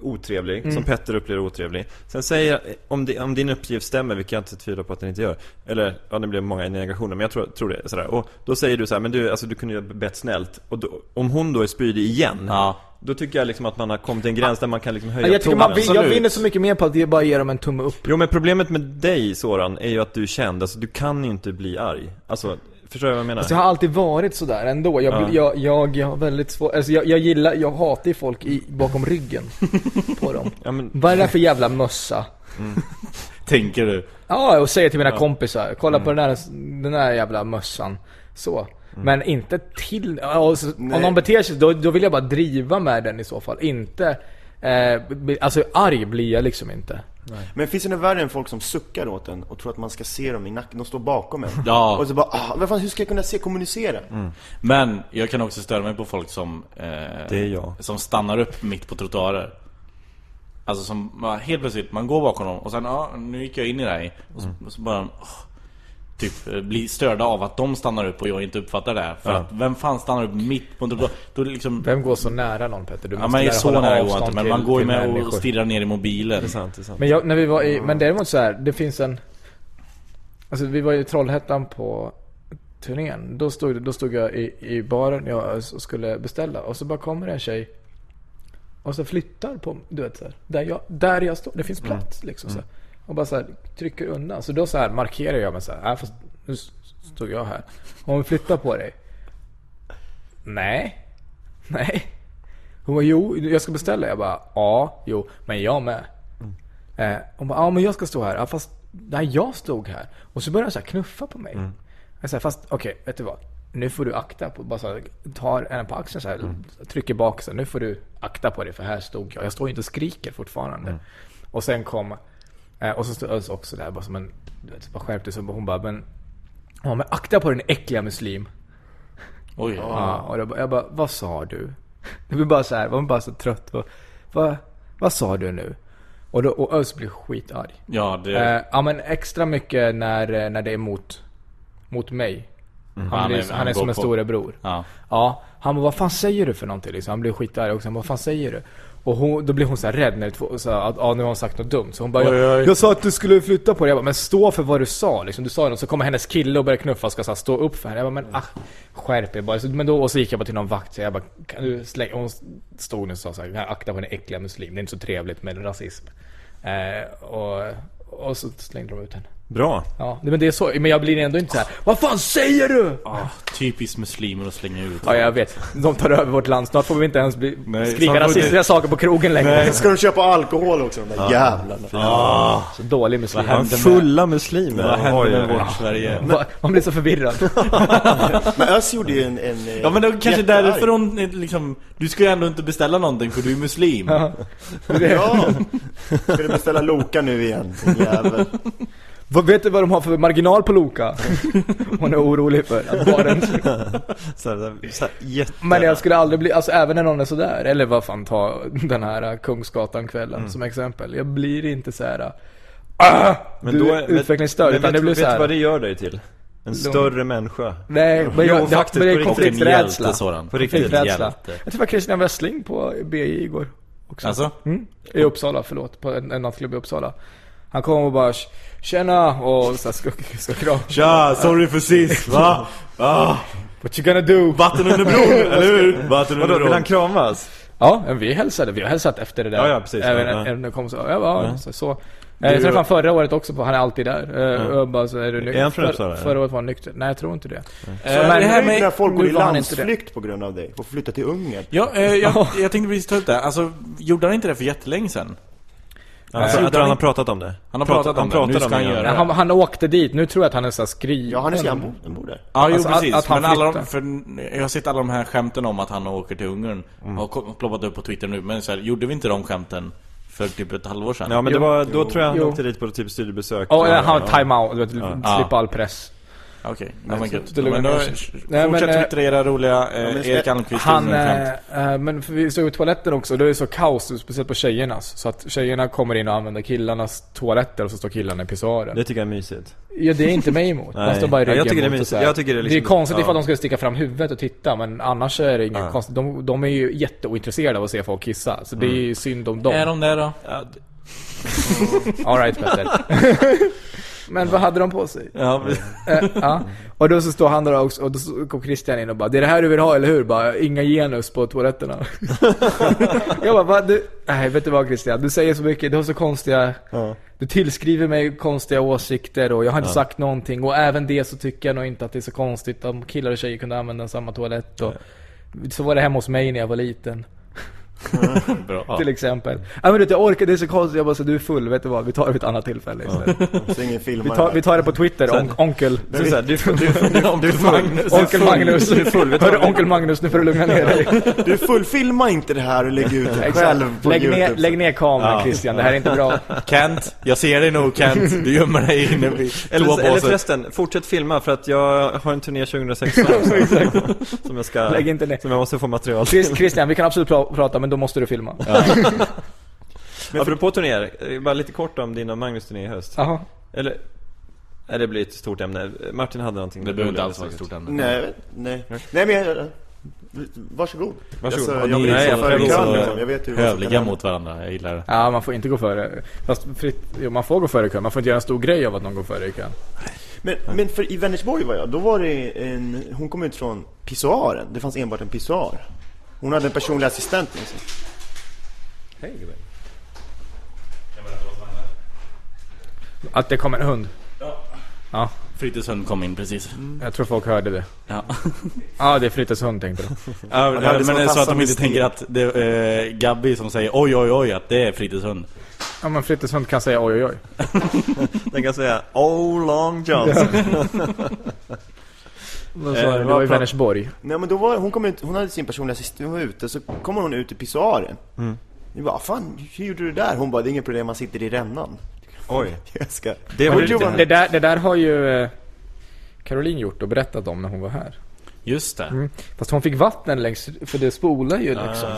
otrevlig, Mm. som Petter upplever otrevlig. Sen säger om, det, om din uppgift stämmer, vilket jag inte tvivlar på att den inte gör. Eller, ja det blev många negationer, men jag tror, tror det. Sådär. Och då säger du så här, men du, alltså du kunde ju ha bett snällt. Och då, om hon då är spydig igen, Ja. då tycker jag liksom att man har kommit till en gräns där man kan liksom höja Jag tonen. man, jag vinner så mycket mer på att jag bara ger dem en tumme upp. Jo men problemet med dig Soran är ju att du är känd, alltså du kan ju inte bli arg. Alltså, förstår du vad jag menar? Alltså jag har alltid varit sådär ändå. Jag, Ja. jag, jag, jag har väldigt svårt, alltså jag, jag gillar, jag hatar ju folk i, bakom ryggen på dem. Ja, men, Vad är det där för jävla mössa? Tänker du? Ja, och säger till mina kompisar, kolla på den där, den där jävla mössan. Så. Men inte till, ja, och så, om någon beter sig då, då vill jag bara driva med den i så fall. Inte, eh, alltså arg blir jag liksom inte. Men finns det något värre än folk som suckar åt en och tror att man ska se dem i nacken? De står bakom en. Ja. Och så bara, ah, vad fan, hur ska jag kunna se, kommunicera? Men jag kan också störa mig på folk som eh, Det är jag. Som stannar upp mitt på trottoarer Alltså som, helt plötsligt, man går bakom dem och sen, ja, nu gick jag in i dig Och så, och så bara, åh, Typ eh, blir störda av att de stannar upp och jag inte uppfattar det För Ja. att, vem fan stannar upp mitt på? Då är det liksom Vem går så nära någon Petter? Du Ja måste man är lära så hålla nära går avstånd inte, men till- man går ju med och människor. stirrar ner i mobilen det är sant, det är sant. Men, jag, när vi var i, men däremot så här, det finns en... Alltså vi var i Trollhättan på turnén. Då stod, då stod jag i, i baren jag skulle beställa och så bara kommer en tjej Och så flyttar på, du vet så här, där jag, där jag står, det finns plats liksom så här. Och bara så här, trycker undan. Så då så här markerar jag med så här, äh, fast nu stod jag här. Om vi flyttar på dig. Nej. Nej. Hon bara, jo, jag ska beställa. Jag bara, ja, jo, men jag med. Eh, hon bara, ja men jag ska stå här. Ja, fast nej, jag stod här. Och så började hon så här knuffa på mig. Jag sa, fast okej, vet du vad? Nu får du akta på, bara så här, tar henne på axeln så här, trycker bak så här, nu får du akta på dig för här stod jag. Jag står inte och skriker fortfarande. Och sen kom, och så stod jag också där bara som en, du vet, bara skärpte sig. Hon bara, men, ja men akta på den äckliga muslim. Oj. Ja, och jag bara, jag bara, vad sa du? Det blir bara så här, man bara så trött. Och, vad, vad sa du nu? Och, då, och Özz blir skitarg. Ja, det... Eh, ja men extra mycket när, eh, när det är mot, mot mig. Han, Han blir, är- han, han är som en på- storebror. Ja. Ja, han bara, vad fan säger du för någonting? Liksom. Han blir skitarg också. Han bara, vad fan säger du? Och hon, då blir hon så här rädd när det så här, att ja, nu har hon sagt något dumt. Så hon bara, Oj, oj, oj. jag, jag sa att du skulle flytta på dig. Jag bara, men stå för vad du sa. Liksom. Du sa något, så kommer hennes kille och börjar knuffa och ska så här, stå upp för henne. Jag bara, men ah, skärp er bara. Så, men då, och så gick jag bara till någon vakt. Så jag bara, kan du slänga? Hon stod och sa så här, akta på den äckliga muslim. Det är inte så trevligt med rasism. Eh, och, och så slängde de ut henne. Bra. Ja, men det är så. Men jag blir ändå inte så här. Vad fan säger du? Ah, typiskt muslimer att slänga ut. Ja, jag vet. De tar över vårt land. Snart får vi inte ens bli, Nej, skrika rasistiska det- saker på krogen längre. Ska de köpa alkohol också de där jävlarna? Så dålig muslim. Vad händer med- Fulla muslimer. Vad händer med vårt Sverige? Va- Man blir så förvirrad. Men Özz gjorde ju en... en Ja men det var kanske jättearg. därför hon eh, liksom Du ska ju ändå inte beställa någonting för du är muslim Ja! Ska du beställa Loka nu igen, din jävel? Vad vet du vad de har för marginal på Loka? Hon är orolig för att baren... Så så jätte... Men jag skulle aldrig bli, alltså även när någon är sådär, eller vad fan, ta den här äh, Kungsgatan-kvällen som exempel. Jag blir inte så här. Ah, du är utvecklingsstörd, men vet, det blir vet du vad det gör dig till? En större människa. Nej, men Jo, jag, det, faktiskt, men det är konflikträdsla. På riktigt, hjälte. Jag träffade Christian Westling på BI igår. Också. Alltså? Mm. I Uppsala, förlåt. På en, en nattklubb i Uppsala. Han kom och bara Tjena! Och så här, ska, ska kram. Tja, sorry för sist, va? Ah, What you gonna do? vatten under bron, eller hur? Vatten under Vadå, vill han bron kramas? Ja, men vi hälsade. Vi har hälsat efter det där. Ja, ja, precis. Även Ja, ja. när det kom så. Jag bara, ja. så. så. Jag träffade honom förra året också på, han är alltid där. Eh, jag bara, så är du nykter? Är han från För- Uppsala, Förra året var han nykter. Nej, jag tror inte det. Eh, men- det här med... när folk går i landsflykt på grund av dig och flyttar till Ungern. Ja, eh, jag, jag tänkte precis ta upp det. Alltså, gjorde han inte det för jättelänge sedan? Alltså, jag tror han har pratat om det. Han har pratat om det. pratat Nu ska han det, göra Men han, han åkte dit. Nu tror jag att han är såhär skriven. Ja, han är så han bor, där. Ja, jo Alltså, att- precis. att han men alla de, för jag har sett alla de här skämten om att han åker till Ungern. Har ko- ploppat upp på Twitter nu. Men så här, gjorde vi inte de skämten för typ ett halvår sedan? Ja men det Jo. var, då tror jag han Jo. åkte dit på typ studiebesök. Ja, Ja, han ja. har time-out. Du vet, slippa all press. Okej, ja, men det lugnar Men då, Nej, fortsätt men, eh, twittra era roliga eh, men ska- Erik Almqvist Han, eh, eh, men för vi stod i toaletten också, det är så kaos, speciellt på tjejernas. Så att tjejerna kommer in och använder killarnas toaletter och så står killarna i pissoaren. Det tycker jag är mysigt. Ja, det är inte mig emot. Man Nej. står bara i Ja, jag ryggen tycker det är mysigt. Jag tycker det är liksom- det är konstigt ja. ifall de skulle sticka fram huvudet och titta, men annars är det inget Ja. konstigt. De, de är ju jätteointresserade av att se folk kissa, så det är Mm. ju synd om dem. Är de där då? Ja, Alright Petter. men vad hade de på sig? Ja, Eh, ja. Och då så står han där också, och då kom Christian in och bara Det är det här du vill ha, eller hur? Bara, inga genus på toaletterna. jag bara, va, du, nej vet du vad Christian? Du säger så mycket, du har så konstiga ja. Du tillskriver mig konstiga åsikter och jag har inte sagt någonting och även det så tycker jag nog inte att det är så konstigt om killar och tjejer kunde använda samma toalett och Så var det hemma hos mig när jag var liten bra. Till exempel Ja men du jag orkar, det är så konstigt, jag bara så du är full, vet du vad? Vi tar det vid ett annat tillfälle istället Så ingen filmar vi, tar, vi tar det på Twitter, on, onkel Så så här, du, du, du, du, är full. Magnus. Onkel Magnus, Du är full. Vet du Hörru onkel Magnus, nu får du lugna ner dig Du är full, filma inte det här och lägg ut det Exakt. själv på lägg, ner, YouTube. lägg ner kameran Ja. Christian, det här är inte bra Kent, jag ser dig nog Kent. Du gömmer dig inne vid Eller, förresten, fortsätt filma för att jag har en turné 2016 som jag ska, Lägg inte ner som jag måste få material till. Christian, vi kan absolut pra- prata men då måste du filma Men apropå turnéer, bara lite kort om din och Magnus turné i höst. Jaha Eller, nej det blir ett stort ämne. Martin hade någonting. Det behöver inte alls vara ett stort ämne. Nej, nej. Nej men jag... Varsågod. Varsågod. Alltså, Ja, jag är kön så liksom. Jag vet hur Hövliga mot varandra, jag gillar det. Ja, man får inte gå före. Fast fritt, jo, man får gå före i kön. Man får inte göra en stor grej av att någon går före i kön. Men, men för i Vänersborg var jag, då var det en... Hon kom ut från pissoaren. Det fanns enbart en pissoar. Hon hade en personlig assistent med sig. Hej gubben. Att det kom en hund. Ja, Frittes hund kom in precis. jag tror folk hörde det. Ja. Ja, det är Frittes hund tänkte du. Ja, men det är så att de inte tänker att det är eh, Gabby som säger oj oj oj att det är Frittes hund. Ja, men Frittes hund kan säga oj oj oj. Den kan säga Oh Long Johnson. Vad Eh, sa du? Det var i Vänersborg. Nej men då var hon kom ut, hon hade sin personliga assistent, hon var ute, så kommer hon ut i pissoaren. Vi bara, fan hur gjorde du det där? Hon bara, det är inget problem, man sitter i rännan. Oj. Jag ska. Det var gjorde- Det där, det där har ju eh, Caroline gjort och berättat om när hon var här. Just det. Mm. Fast hon fick vatten längs, för det spolar ju liksom.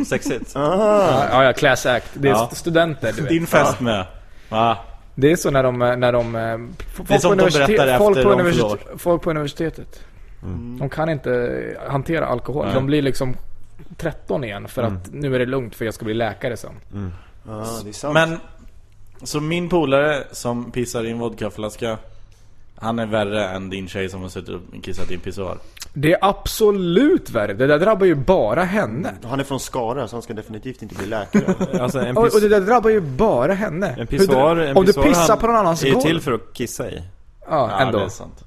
Ah, sexigt. Ja, ja, ja, class act. Det är Ja. st- studenter, du vet. Din fest med. Va? Det är så när de, när de eh, folk, Det är på de universitet, berättar folk, på de universitet, folk på universitetet. De kan inte hantera alkohol. Nej. De blir liksom 13 igen för att nu är det lugnt för jag ska bli läkare sen. Är sant. Men, så min polare som pissar i en vodkaflaska Han är värre än din tjej som har suttit och kissat i en pissoar Det är absolut värre. Det där drabbar ju bara henne. Han är från Skara, så han ska definitivt inte bli läkare. Alltså en, Och, och det piss, där drabbar ju bara henne. en pissoar, en Om du pissar på någon annans är ju golv. till för att kissa i. Ja, Ja, ändå. det är sant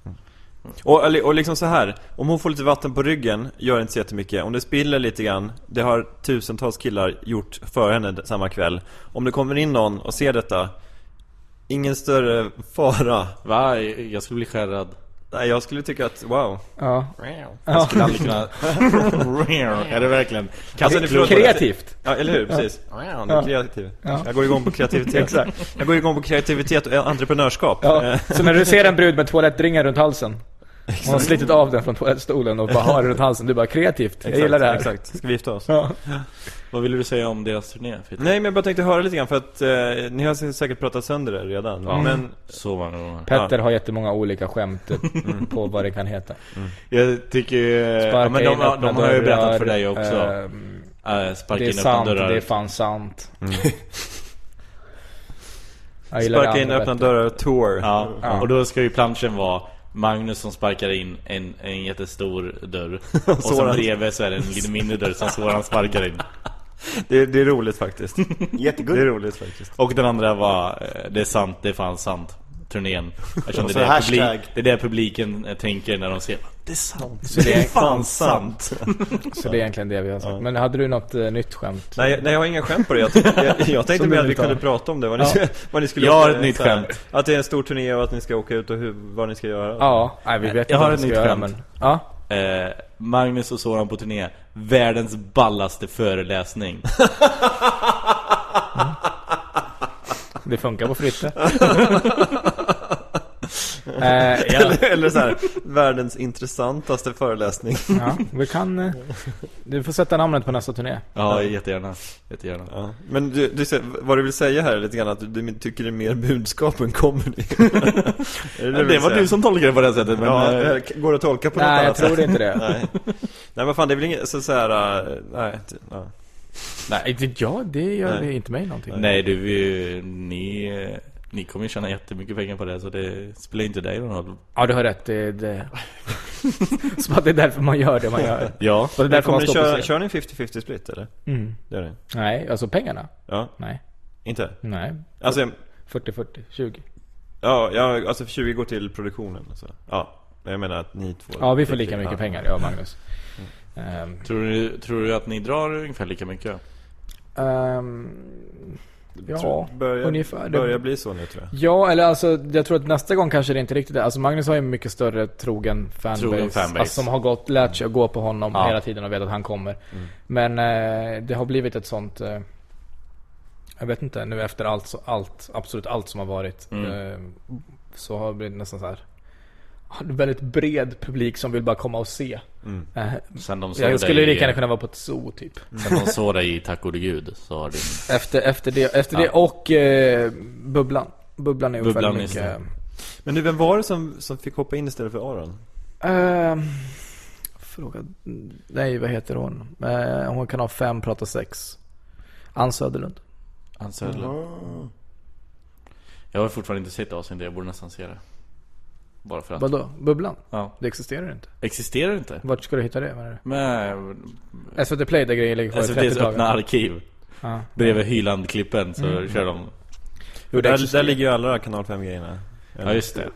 Och, och liksom så här, om hon får lite vatten på ryggen, gör inte så jättemycket. Om det spiller lite grann, det har tusentals killar gjort för henne samma kväll. Om det kommer in någon och ser detta, ingen större fara. Va? Jag skulle bli skärrad Nej, jag skulle tycka att, wow. Ja. Jag skulle aldrig kunna... är det verkligen? Alltså, det förlåt- Kreativt. Ja, eller hur? Precis. Wow, det är kreativ. Ja. Jag går igång på kreativitet. Exakt. Jag går igång på kreativitet och entreprenörskap. Ja. Eh, Så när du ser en brud med toalettringar runt halsen. Hon har slitit av den från toalettstolen och bara har den runt halsen. Du bara kreativt. Jag exakt, gillar det här. Exakt. Ska vi gifta oss? Ja. Vad ville du säga om deras turné? Nej, men jag bara tänkte höra lite grann för att eh, ni har säkert pratat sönder det redan. Men Så var det. Petter har jättemånga olika skämt på vad det kan heta. Jag tycker. Sparka Ja, men de, in öppna de har ju berättat för dig också ehm, äh, Sparka det är in öppna sant, dörrar det är fan sant. Gillar sparka in öppna bättre. dörrar tour. Ja, Ja. och då ska ju planschen vara Magnus som sparkar in en, en jättestor dörr Och så Soran. bredvid så är det en lite mindre dörr som Soran sparkar in Det, det är roligt faktiskt. Det är Jättegulligt. roligt faktiskt. Och den andra var eh, Det är sant, det är fan sant Turnén Eftersom det, är det, publik, det är det publiken eh, tänker när de ser Det är sant Så det är, Fan sant. så det är egentligen det vi har sagt. Men hade du något eh, nytt skämt? Nej, nej, jag har inga skämt på det. Jag, jag, jag tänkte mer att vi kunde prata om det. Vad ni, Ja. vad ni skulle Jag har ett nytt skämt. Att det är en stor turné och att ni ska åka ut och hur, vad ni ska göra. Ja, nej, vi vet Jag inte har ett nytt skämt. men... Ja. eh, Magnus och Soran på turné Världens ballaste föreläsning Det funkar på Fritte. eh, ja, Eller, eller så här, världens intressantaste föreläsning. ja, vi kan... Eh, du får sätta namnet på nästa turné. Ja, jättegärna, jättegärna. Ja. Men du, du, vad du vill säga här är lite grann att du, du tycker det är mer budskap än comedy. det, Det, var du som tolkade det på det sättet men, Ja, eh, eh, går det att tolka på något Nej, jag annat tror sätt? inte det. Nej. Nej men fan det är väl inget så, så här, äh, nej, ja. Nej, det, ja, det gör Nej. inte mig någonting. Nej du, ni, eh, ni kommer ju tjäna jättemycket pengar på det så det spelar inte dig någon roll Ja, du har rätt. Det, det... Som att det är därför man gör det man gör. Ja, Och det är därför kommer man ni står scen. kör ni 50-50 split eller? Mm. Det är det? Nej, alltså pengarna? Ja, Nej. inte? Nej. Alltså, 40-40, 20. ja, ja, alltså 20 går till produktionen alltså. Ja, men jag menar att ni två Ja, vi får lika mycket ja. pengar, jag och Magnus. Ehm, tror du, tror du att ni drar ungefär lika mycket? ehm, ja, Börjar, ungefär. Börjar bli så nu tror jag. Ja, eller alltså jag tror att nästa gång kanske det inte riktigt är. Alltså Magnus har ju en mycket större trogen fanbase. Trogen fanbase. Alltså, som har gått, lärt sig att gå på honom Ja. hela tiden och vet att han kommer. Men eh, det har blivit ett sånt... Eh, jag vet inte, nu efter allt, allt absolut allt som har varit. Eh, så har det blivit nästan så här. En väldigt bred publik som vill bara komma och se. Eh, Sen de såg jag skulle lika gärna kunna vara på ett zoo typ. Sen de såg dig i Tack gode gud så har din... Efter, efter det, efter Ja. det och eh, Bubblan. Bubblan är Bubblan mycket... Men du, vem var det som, som fick hoppa in istället för Aron? Ehm, fråga... Nej, vad heter hon? Eh, hon kan ha fem, prata sex. Ann Söderlund. Ann Söderlund. Jag har fortfarande inte sett avsnittet, jag borde nästan se det. Bara för att. Vadå? Bubblan? Ja. Det existerar inte. Existerar det inte? Vart ska du hitta det menar du? Men SVT Play där grejer ligger kvar i 30 SVT's öppna dagar. arkiv. Ja. bredvid Hyland-klippen så Mm. kör de... Jo, det Där, existerar. där ligger ju alla kanal 5-grejerna. Ja, just det.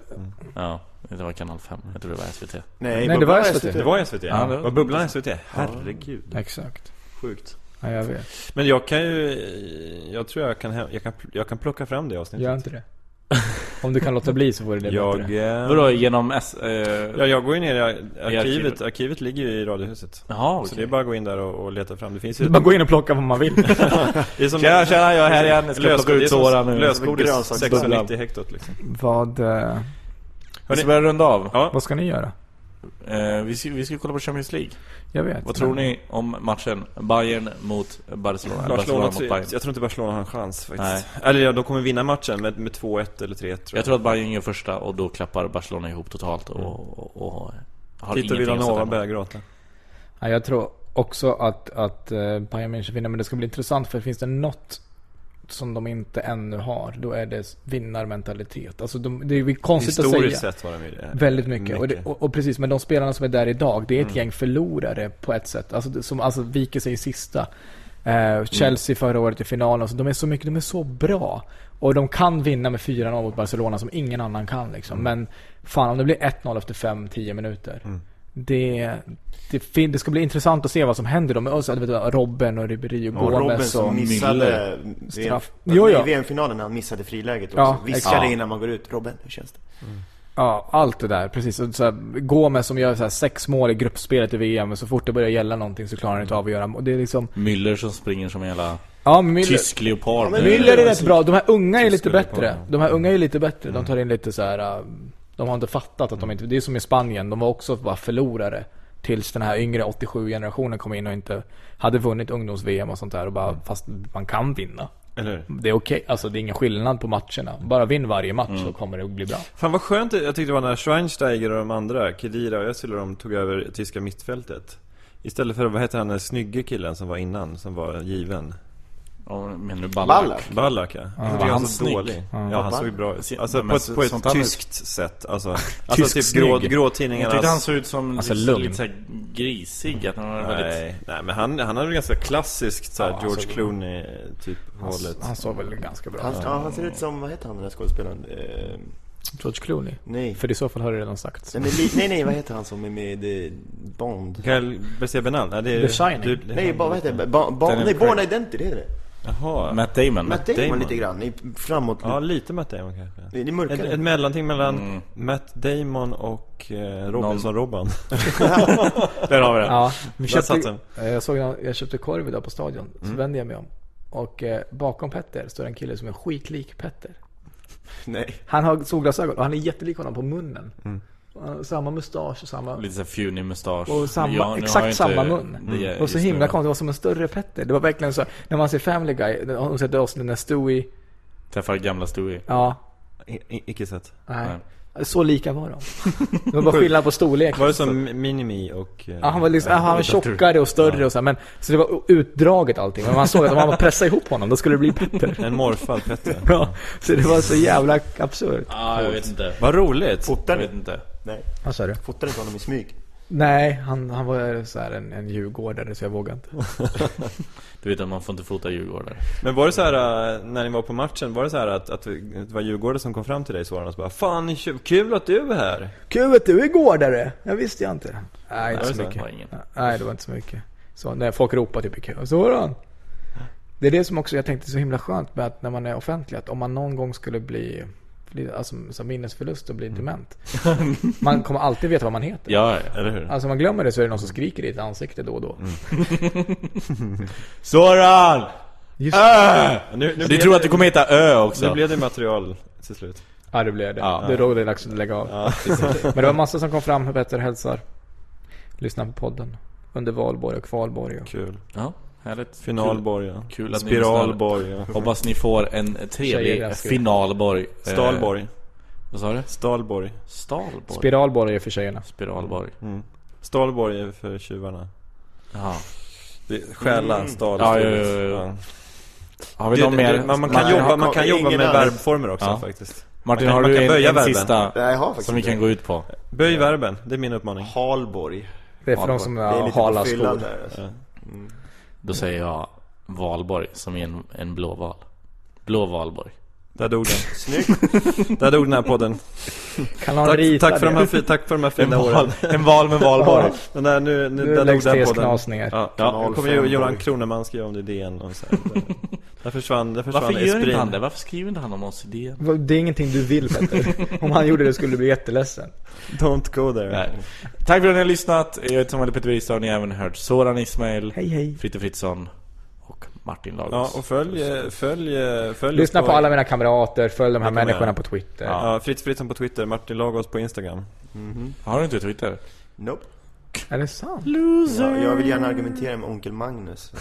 Ja, det var kanal 5. Jag tror det var SVT. Nej, Nej, det var SVT. Det var SVT, Ja, ja. det var- Var Bubblan SVT? Herregud. Exakt. Sjukt. Ja, jag vet. Men jag kan ju, jag tror jag kan, jag kan, jag kan plocka fram det avsnittet. Gör inte det. Om du kan låta bli så vore det Jag, bättre. eh, Vadå, genom S... Eh... ja, jag går ju ner i arkivet, arkivet. arkivet ligger ju i Radiohuset. Jaha, okej. Så det är bara att gå in där och, och leta fram. Det finns ju... Du bara gå in och plocka vad man vill. Det är som Tjena, tjena, jag är här igen. Jag ska plocka ut Sora nu. Lösgodis, Grönsaksbubblan. 690 hektot liksom. vad, eh, Vi ska börja runda av. Ja, vad ska ni göra? Eh, vi, ska, vi ska kolla på Champions League. Jag vet. Vad tror ni om matchen Bayern mot Barcelona? Eller Barcelona, mot Bayern? jag tror inte Barcelona har en chans faktiskt. Eller ja, de kommer vinna matchen med, med 2-1 eller 3-1 tror jag. Jag tror att Bayern gör första och då klappar Barcelona ihop totalt och, och, och har Tito ingenting att sätta Villanova börjar gråta. Ja, jag tror också att, att eh, Bayern München vinner, men det ska bli intressant för finns det något som de inte ännu har, då är det vinnarmentalitet. Alltså de, det är konstigt att säga. Historiskt sett var de ju det. Väldigt mycket. Och, det, och, och precis, men de spelarna som är där idag, det är ett Mm. gäng förlorare på ett sätt. Alltså, som alltså viker sig i sista. Mm. Eh, Chelsea förra året i finalen. Alltså, de är så mycket, de är så bra. Och de kan vinna med 4-0 mot Barcelona som ingen annan kan liksom. Mm. Men fan, om det blir 1-0 efter 5-10 minuter. Det, det, det ska bli intressant att se vad som händer då med oss. Vet Robben och Ribéry och Och Robben Gomes som och... missade Straff. jo, Jo, ja. i VM-finalen när han missade friläget också. Ja, Viskade innan man går ut. Robben, hur känns det? Ja, allt det där. Precis. Och så här, Gomes som gör så här sex mål i gruppspelet i VM. Men så fort det börjar gälla någonting så klarar han inte av att göra. Och det är liksom... Müller som springer som en jävla Ja, Müller, tysk leopard. men Müller är rätt bra. De här unga är lite bättre. De här unga är lite bättre. De tar in lite så här. De har inte fattat att de inte... Det är som i Spanien. De var också bara förlorare. Tills den här yngre 87-generationen kom in och inte hade vunnit ungdoms-VM och sånt där. Och bara, fast man kan vinna. Eller? Det är okej. Alltså det är ingen skillnad på matcherna. Bara vinn varje match så kommer det att bli bra. Fan vad skönt jag tyckte det var när Schweinsteiger och de andra, Kedira och Özil och de tog över tyska mittfältet. Istället för, vad heter han den snygge killen som var innan, som var given? Ja, men nu Ballack. Ballack. Ballack ja. Var han han så snygg? dålig. Ja. Ja, han såg bra Alltså på ett, så- på ett här- tyskt sätt. Alltså, alltså typ grå, snygg. gråtidningarna. Jag tyckte han såg ut som Alltså, lite, lite så här grisig. Att han var väldigt... Nej, nej men han, han hade väl ganska klassiskt såhär Ja, han George Clooney typ Han, hållet. han såg väl ganska bra Han, ut. ja, han ser ut som, vad heter han den där skådespelaren? Eh, George Clooney. nej. För i så fall har det redan sagt. Nej, nej, nej, vad heter han som är med i Bond? Kyle Bessia Benal? Nej, det är The Shining. Du, Nej, bara, vad heter det? Daniel nej, Born. Identity, det heter det. Jaha. Matt Damon. Matt Damon, Damon. lite grann, i, framåt. Ja, lite Matt Damon kanske. Det är Ett, mörkare. ett mellanting mellan Mm. Matt Damon och eh, Robinson-Robban. Där har vi den. Ja, vi köpte, eh, jag, såg, jag köpte korv idag på stadion. Så Mm. vände jag mig om. Och eh, bakom Petter står en kille som är skitlik Petter. Nej. Han har solglasögon och han är jättelik honom på munnen. Mm. Uh, Samma mustasch och samma... Lite såhär fjunig mustasch. Och samma- Ja, exakt jag inte samma mun. det och så just himla konstigt, det var som en större Petter. Det var verkligen så, när man ser Family Guy, hon sätter oss när Stewie, Träffar gamla Stewie. ja, I, i, icke sett. nej. Nej. Så lika var de. Det var bara skillnad på storlek. Var det som Minimi och... eh, Ja, han var liksom, ja, han var tjockare och större och så här, men Så det var utdraget allting. Men man såg att om man pressade ihop honom, då skulle det bli Petter. En morfad Petter. Ja, så det var så jävla absurt. Ja, jag vet inte. Vad roligt! Fotar Jag ni? vet inte. Nej. Vad sa du? Fotar inte honom i smyg? Nej, han, han var så här en, en djurgårdare så jag vågade inte. Du vet att man får inte fota Djurgårdar. Men var det så här äh, när ni var på matchen, var det så här att, att det var Djurgården som kom fram till dig Soran och så bara Fan, är kul att du är här! Kul att du är gårdare! Jag visste jag inte. Nej, inte så det Det mycket. var ingen. Nej, det var inte så mycket. Så när folk ropar typ i kö. Så var han. Det är det som också jag tänkte är så himla skönt med att när man är offentlig, att om man någon gång skulle bli, bli alltså som minnesförlust och bli dement. Man kommer alltid veta vad man heter. Ja, ja. Eller hur? Alltså man glömmer det så är det någon som skriker i ditt ansikte då och då. Soran! Just Ö! Nu, nu Du tror det- att du kommer heta Ö också? Nu blev det material till slut. Ja, det blev det. Ja. Det är då det är dags att lägga av. Men det var massa som kom fram, bättre hälsar. Lyssna på podden. Under valborg och kvalborg. Och... Kul. Ja, härligt. Finalborg ja. Kul att Spiralborg ja. Hoppas ni får en trevlig finalborg. Eh, Stalborg. Vad sa du? Stalborg. Stalborg? Spiralborg är för tjejerna. Spiralborg. Mm. Stalborg är för tjuvarna. Det är Stjäla, stal, Ja, ja, ja, ja. Har vi Det- någon mer? Man, man kan Nej, jobba, man kan ingen jobba med annan. verbformer också Ja. faktiskt. Martin, man kan- har man du kan en, böja en verben. sista Nej, jag har faktiskt som vi kan det. gå ut på? Böj verben, det är min uppmaning. Halborg. Det är för de som har hala skor. där alltså. Då säger jag valborg som är en, en blå val. Blå valborg. Där dog den. Snyggt. Där dog den här podden. Kan någon Tack, rita tack, för de det? här, fi- tack för de här En fina åren. val, en val med valborg. Den där, nu, nu, Nu där dog den podden. knasningar. Ja, Kanal nu kommer ju. Kroneman skriva om det i DN och så här. Där- Där försvann, där försvann Varför gör inte han det? Varför skriver inte han om oss i DN? Det är ingenting du vill Petter. Om han gjorde det skulle du bli jätteledsen. Don't go there. Nej. Tack för att ni har lyssnat. Jag heter Samuel Peter Wistad. Ni har även hört Soran Ismail, Hej hej. Fritte Fritzson Martin Ja, Lagos. och följ, följ, följ Lyssna oss på alla mina kamrater, följ de här människorna göra. på Twitter. Ja, Fritz Fritzson på Twitter, Martin Lagos på Instagram. Har du inte Twitter? Nope. Är det sant? Ja, jag vill gärna argumentera med onkel Magnus.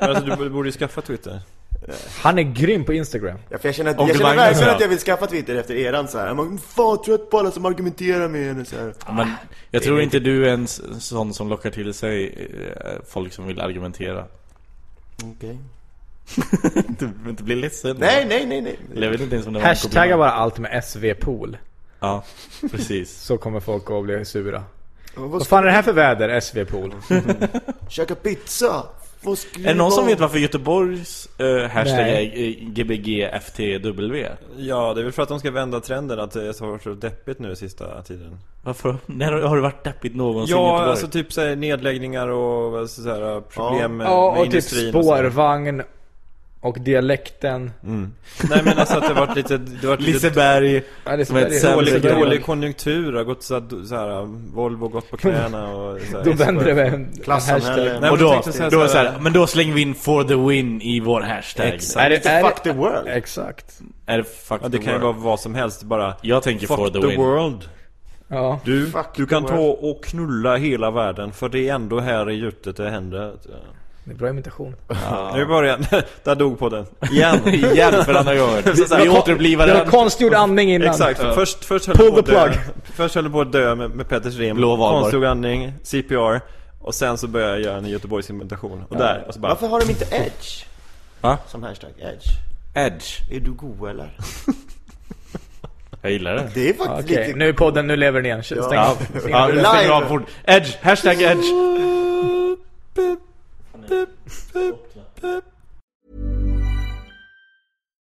Alltså, du borde ju skaffa Twitter. Han är grym på Instagram. Ja, för jag känner, att, jag känner Magnus, verkligen ja. att jag vill skaffa Twitter efter eran så här. Jag är fan trött på alla som argumenterar med henne så här. Men jag tror inte du är en sån som lockar till sig eh, folk som vill argumentera. Okej. Du behöver inte bli ledsen. Nej, nej, nej, nej. Jag vet inte ens om det var en Hashtagga bara allt med SV-pool. Ja, precis. Så kommer folk att bli sura. Vad fan är det här för väder, SV-pool? Käka pizza? Är det någon som vet varför Göteborgs eh, hashtag är eh, GBGFTW? Ja, det är väl för att de ska vända trenden att det har varit så deppigt nu sista tiden. Varför? När har det varit deppigt någonsin Ja, alltså typ så här, nedläggningar och så här, problem med, Ja, med och typ industrin här. spårvagn och dialekten. Nej men alltså att det har varit lite, det varit lite Liseberg Ja, det det sämre dålig, det dålig konjunktur, har gått så här, så här Volvo gått på knäna och så här, Då vänder det med en, hashtag. Nej, Och men då, jag tänkte säga då, är det så så här- här, men då slänger vi in for the win i vår hashtag Exakt. Är det, är Fuck det, the world. exakt. Är det fuck Ja, det the kan ju world? vara vad som helst, bara Jag tänker Fuck for the, the, win world Ja. Du, Fuck du kan ta world. och knulla hela världen för det är ändå här i gjutet det händer Det är bra imitation. Nu börjar Där dog på den Igen Igen för andra gången Vi återupplivar Det var den konstgjord andning innan. Exakt, först, först höll Pull på the dö plug. Först höll det på att dö med, med Petters rim Blå. Konstgjord andning, CPR Och sen så började jag göra en Göteborgs invitation Och där, och så bara Varför har de inte edge? Va? Som hashtag, edge. Edge Är du god eller? Jag gillar det Det är faktiskt Okej, lite... nu är podden, nu lever den igen. Stäng Ja. av. Stäng Ja, stänger av fort Edge, hashtag edge Boop, boop, boop.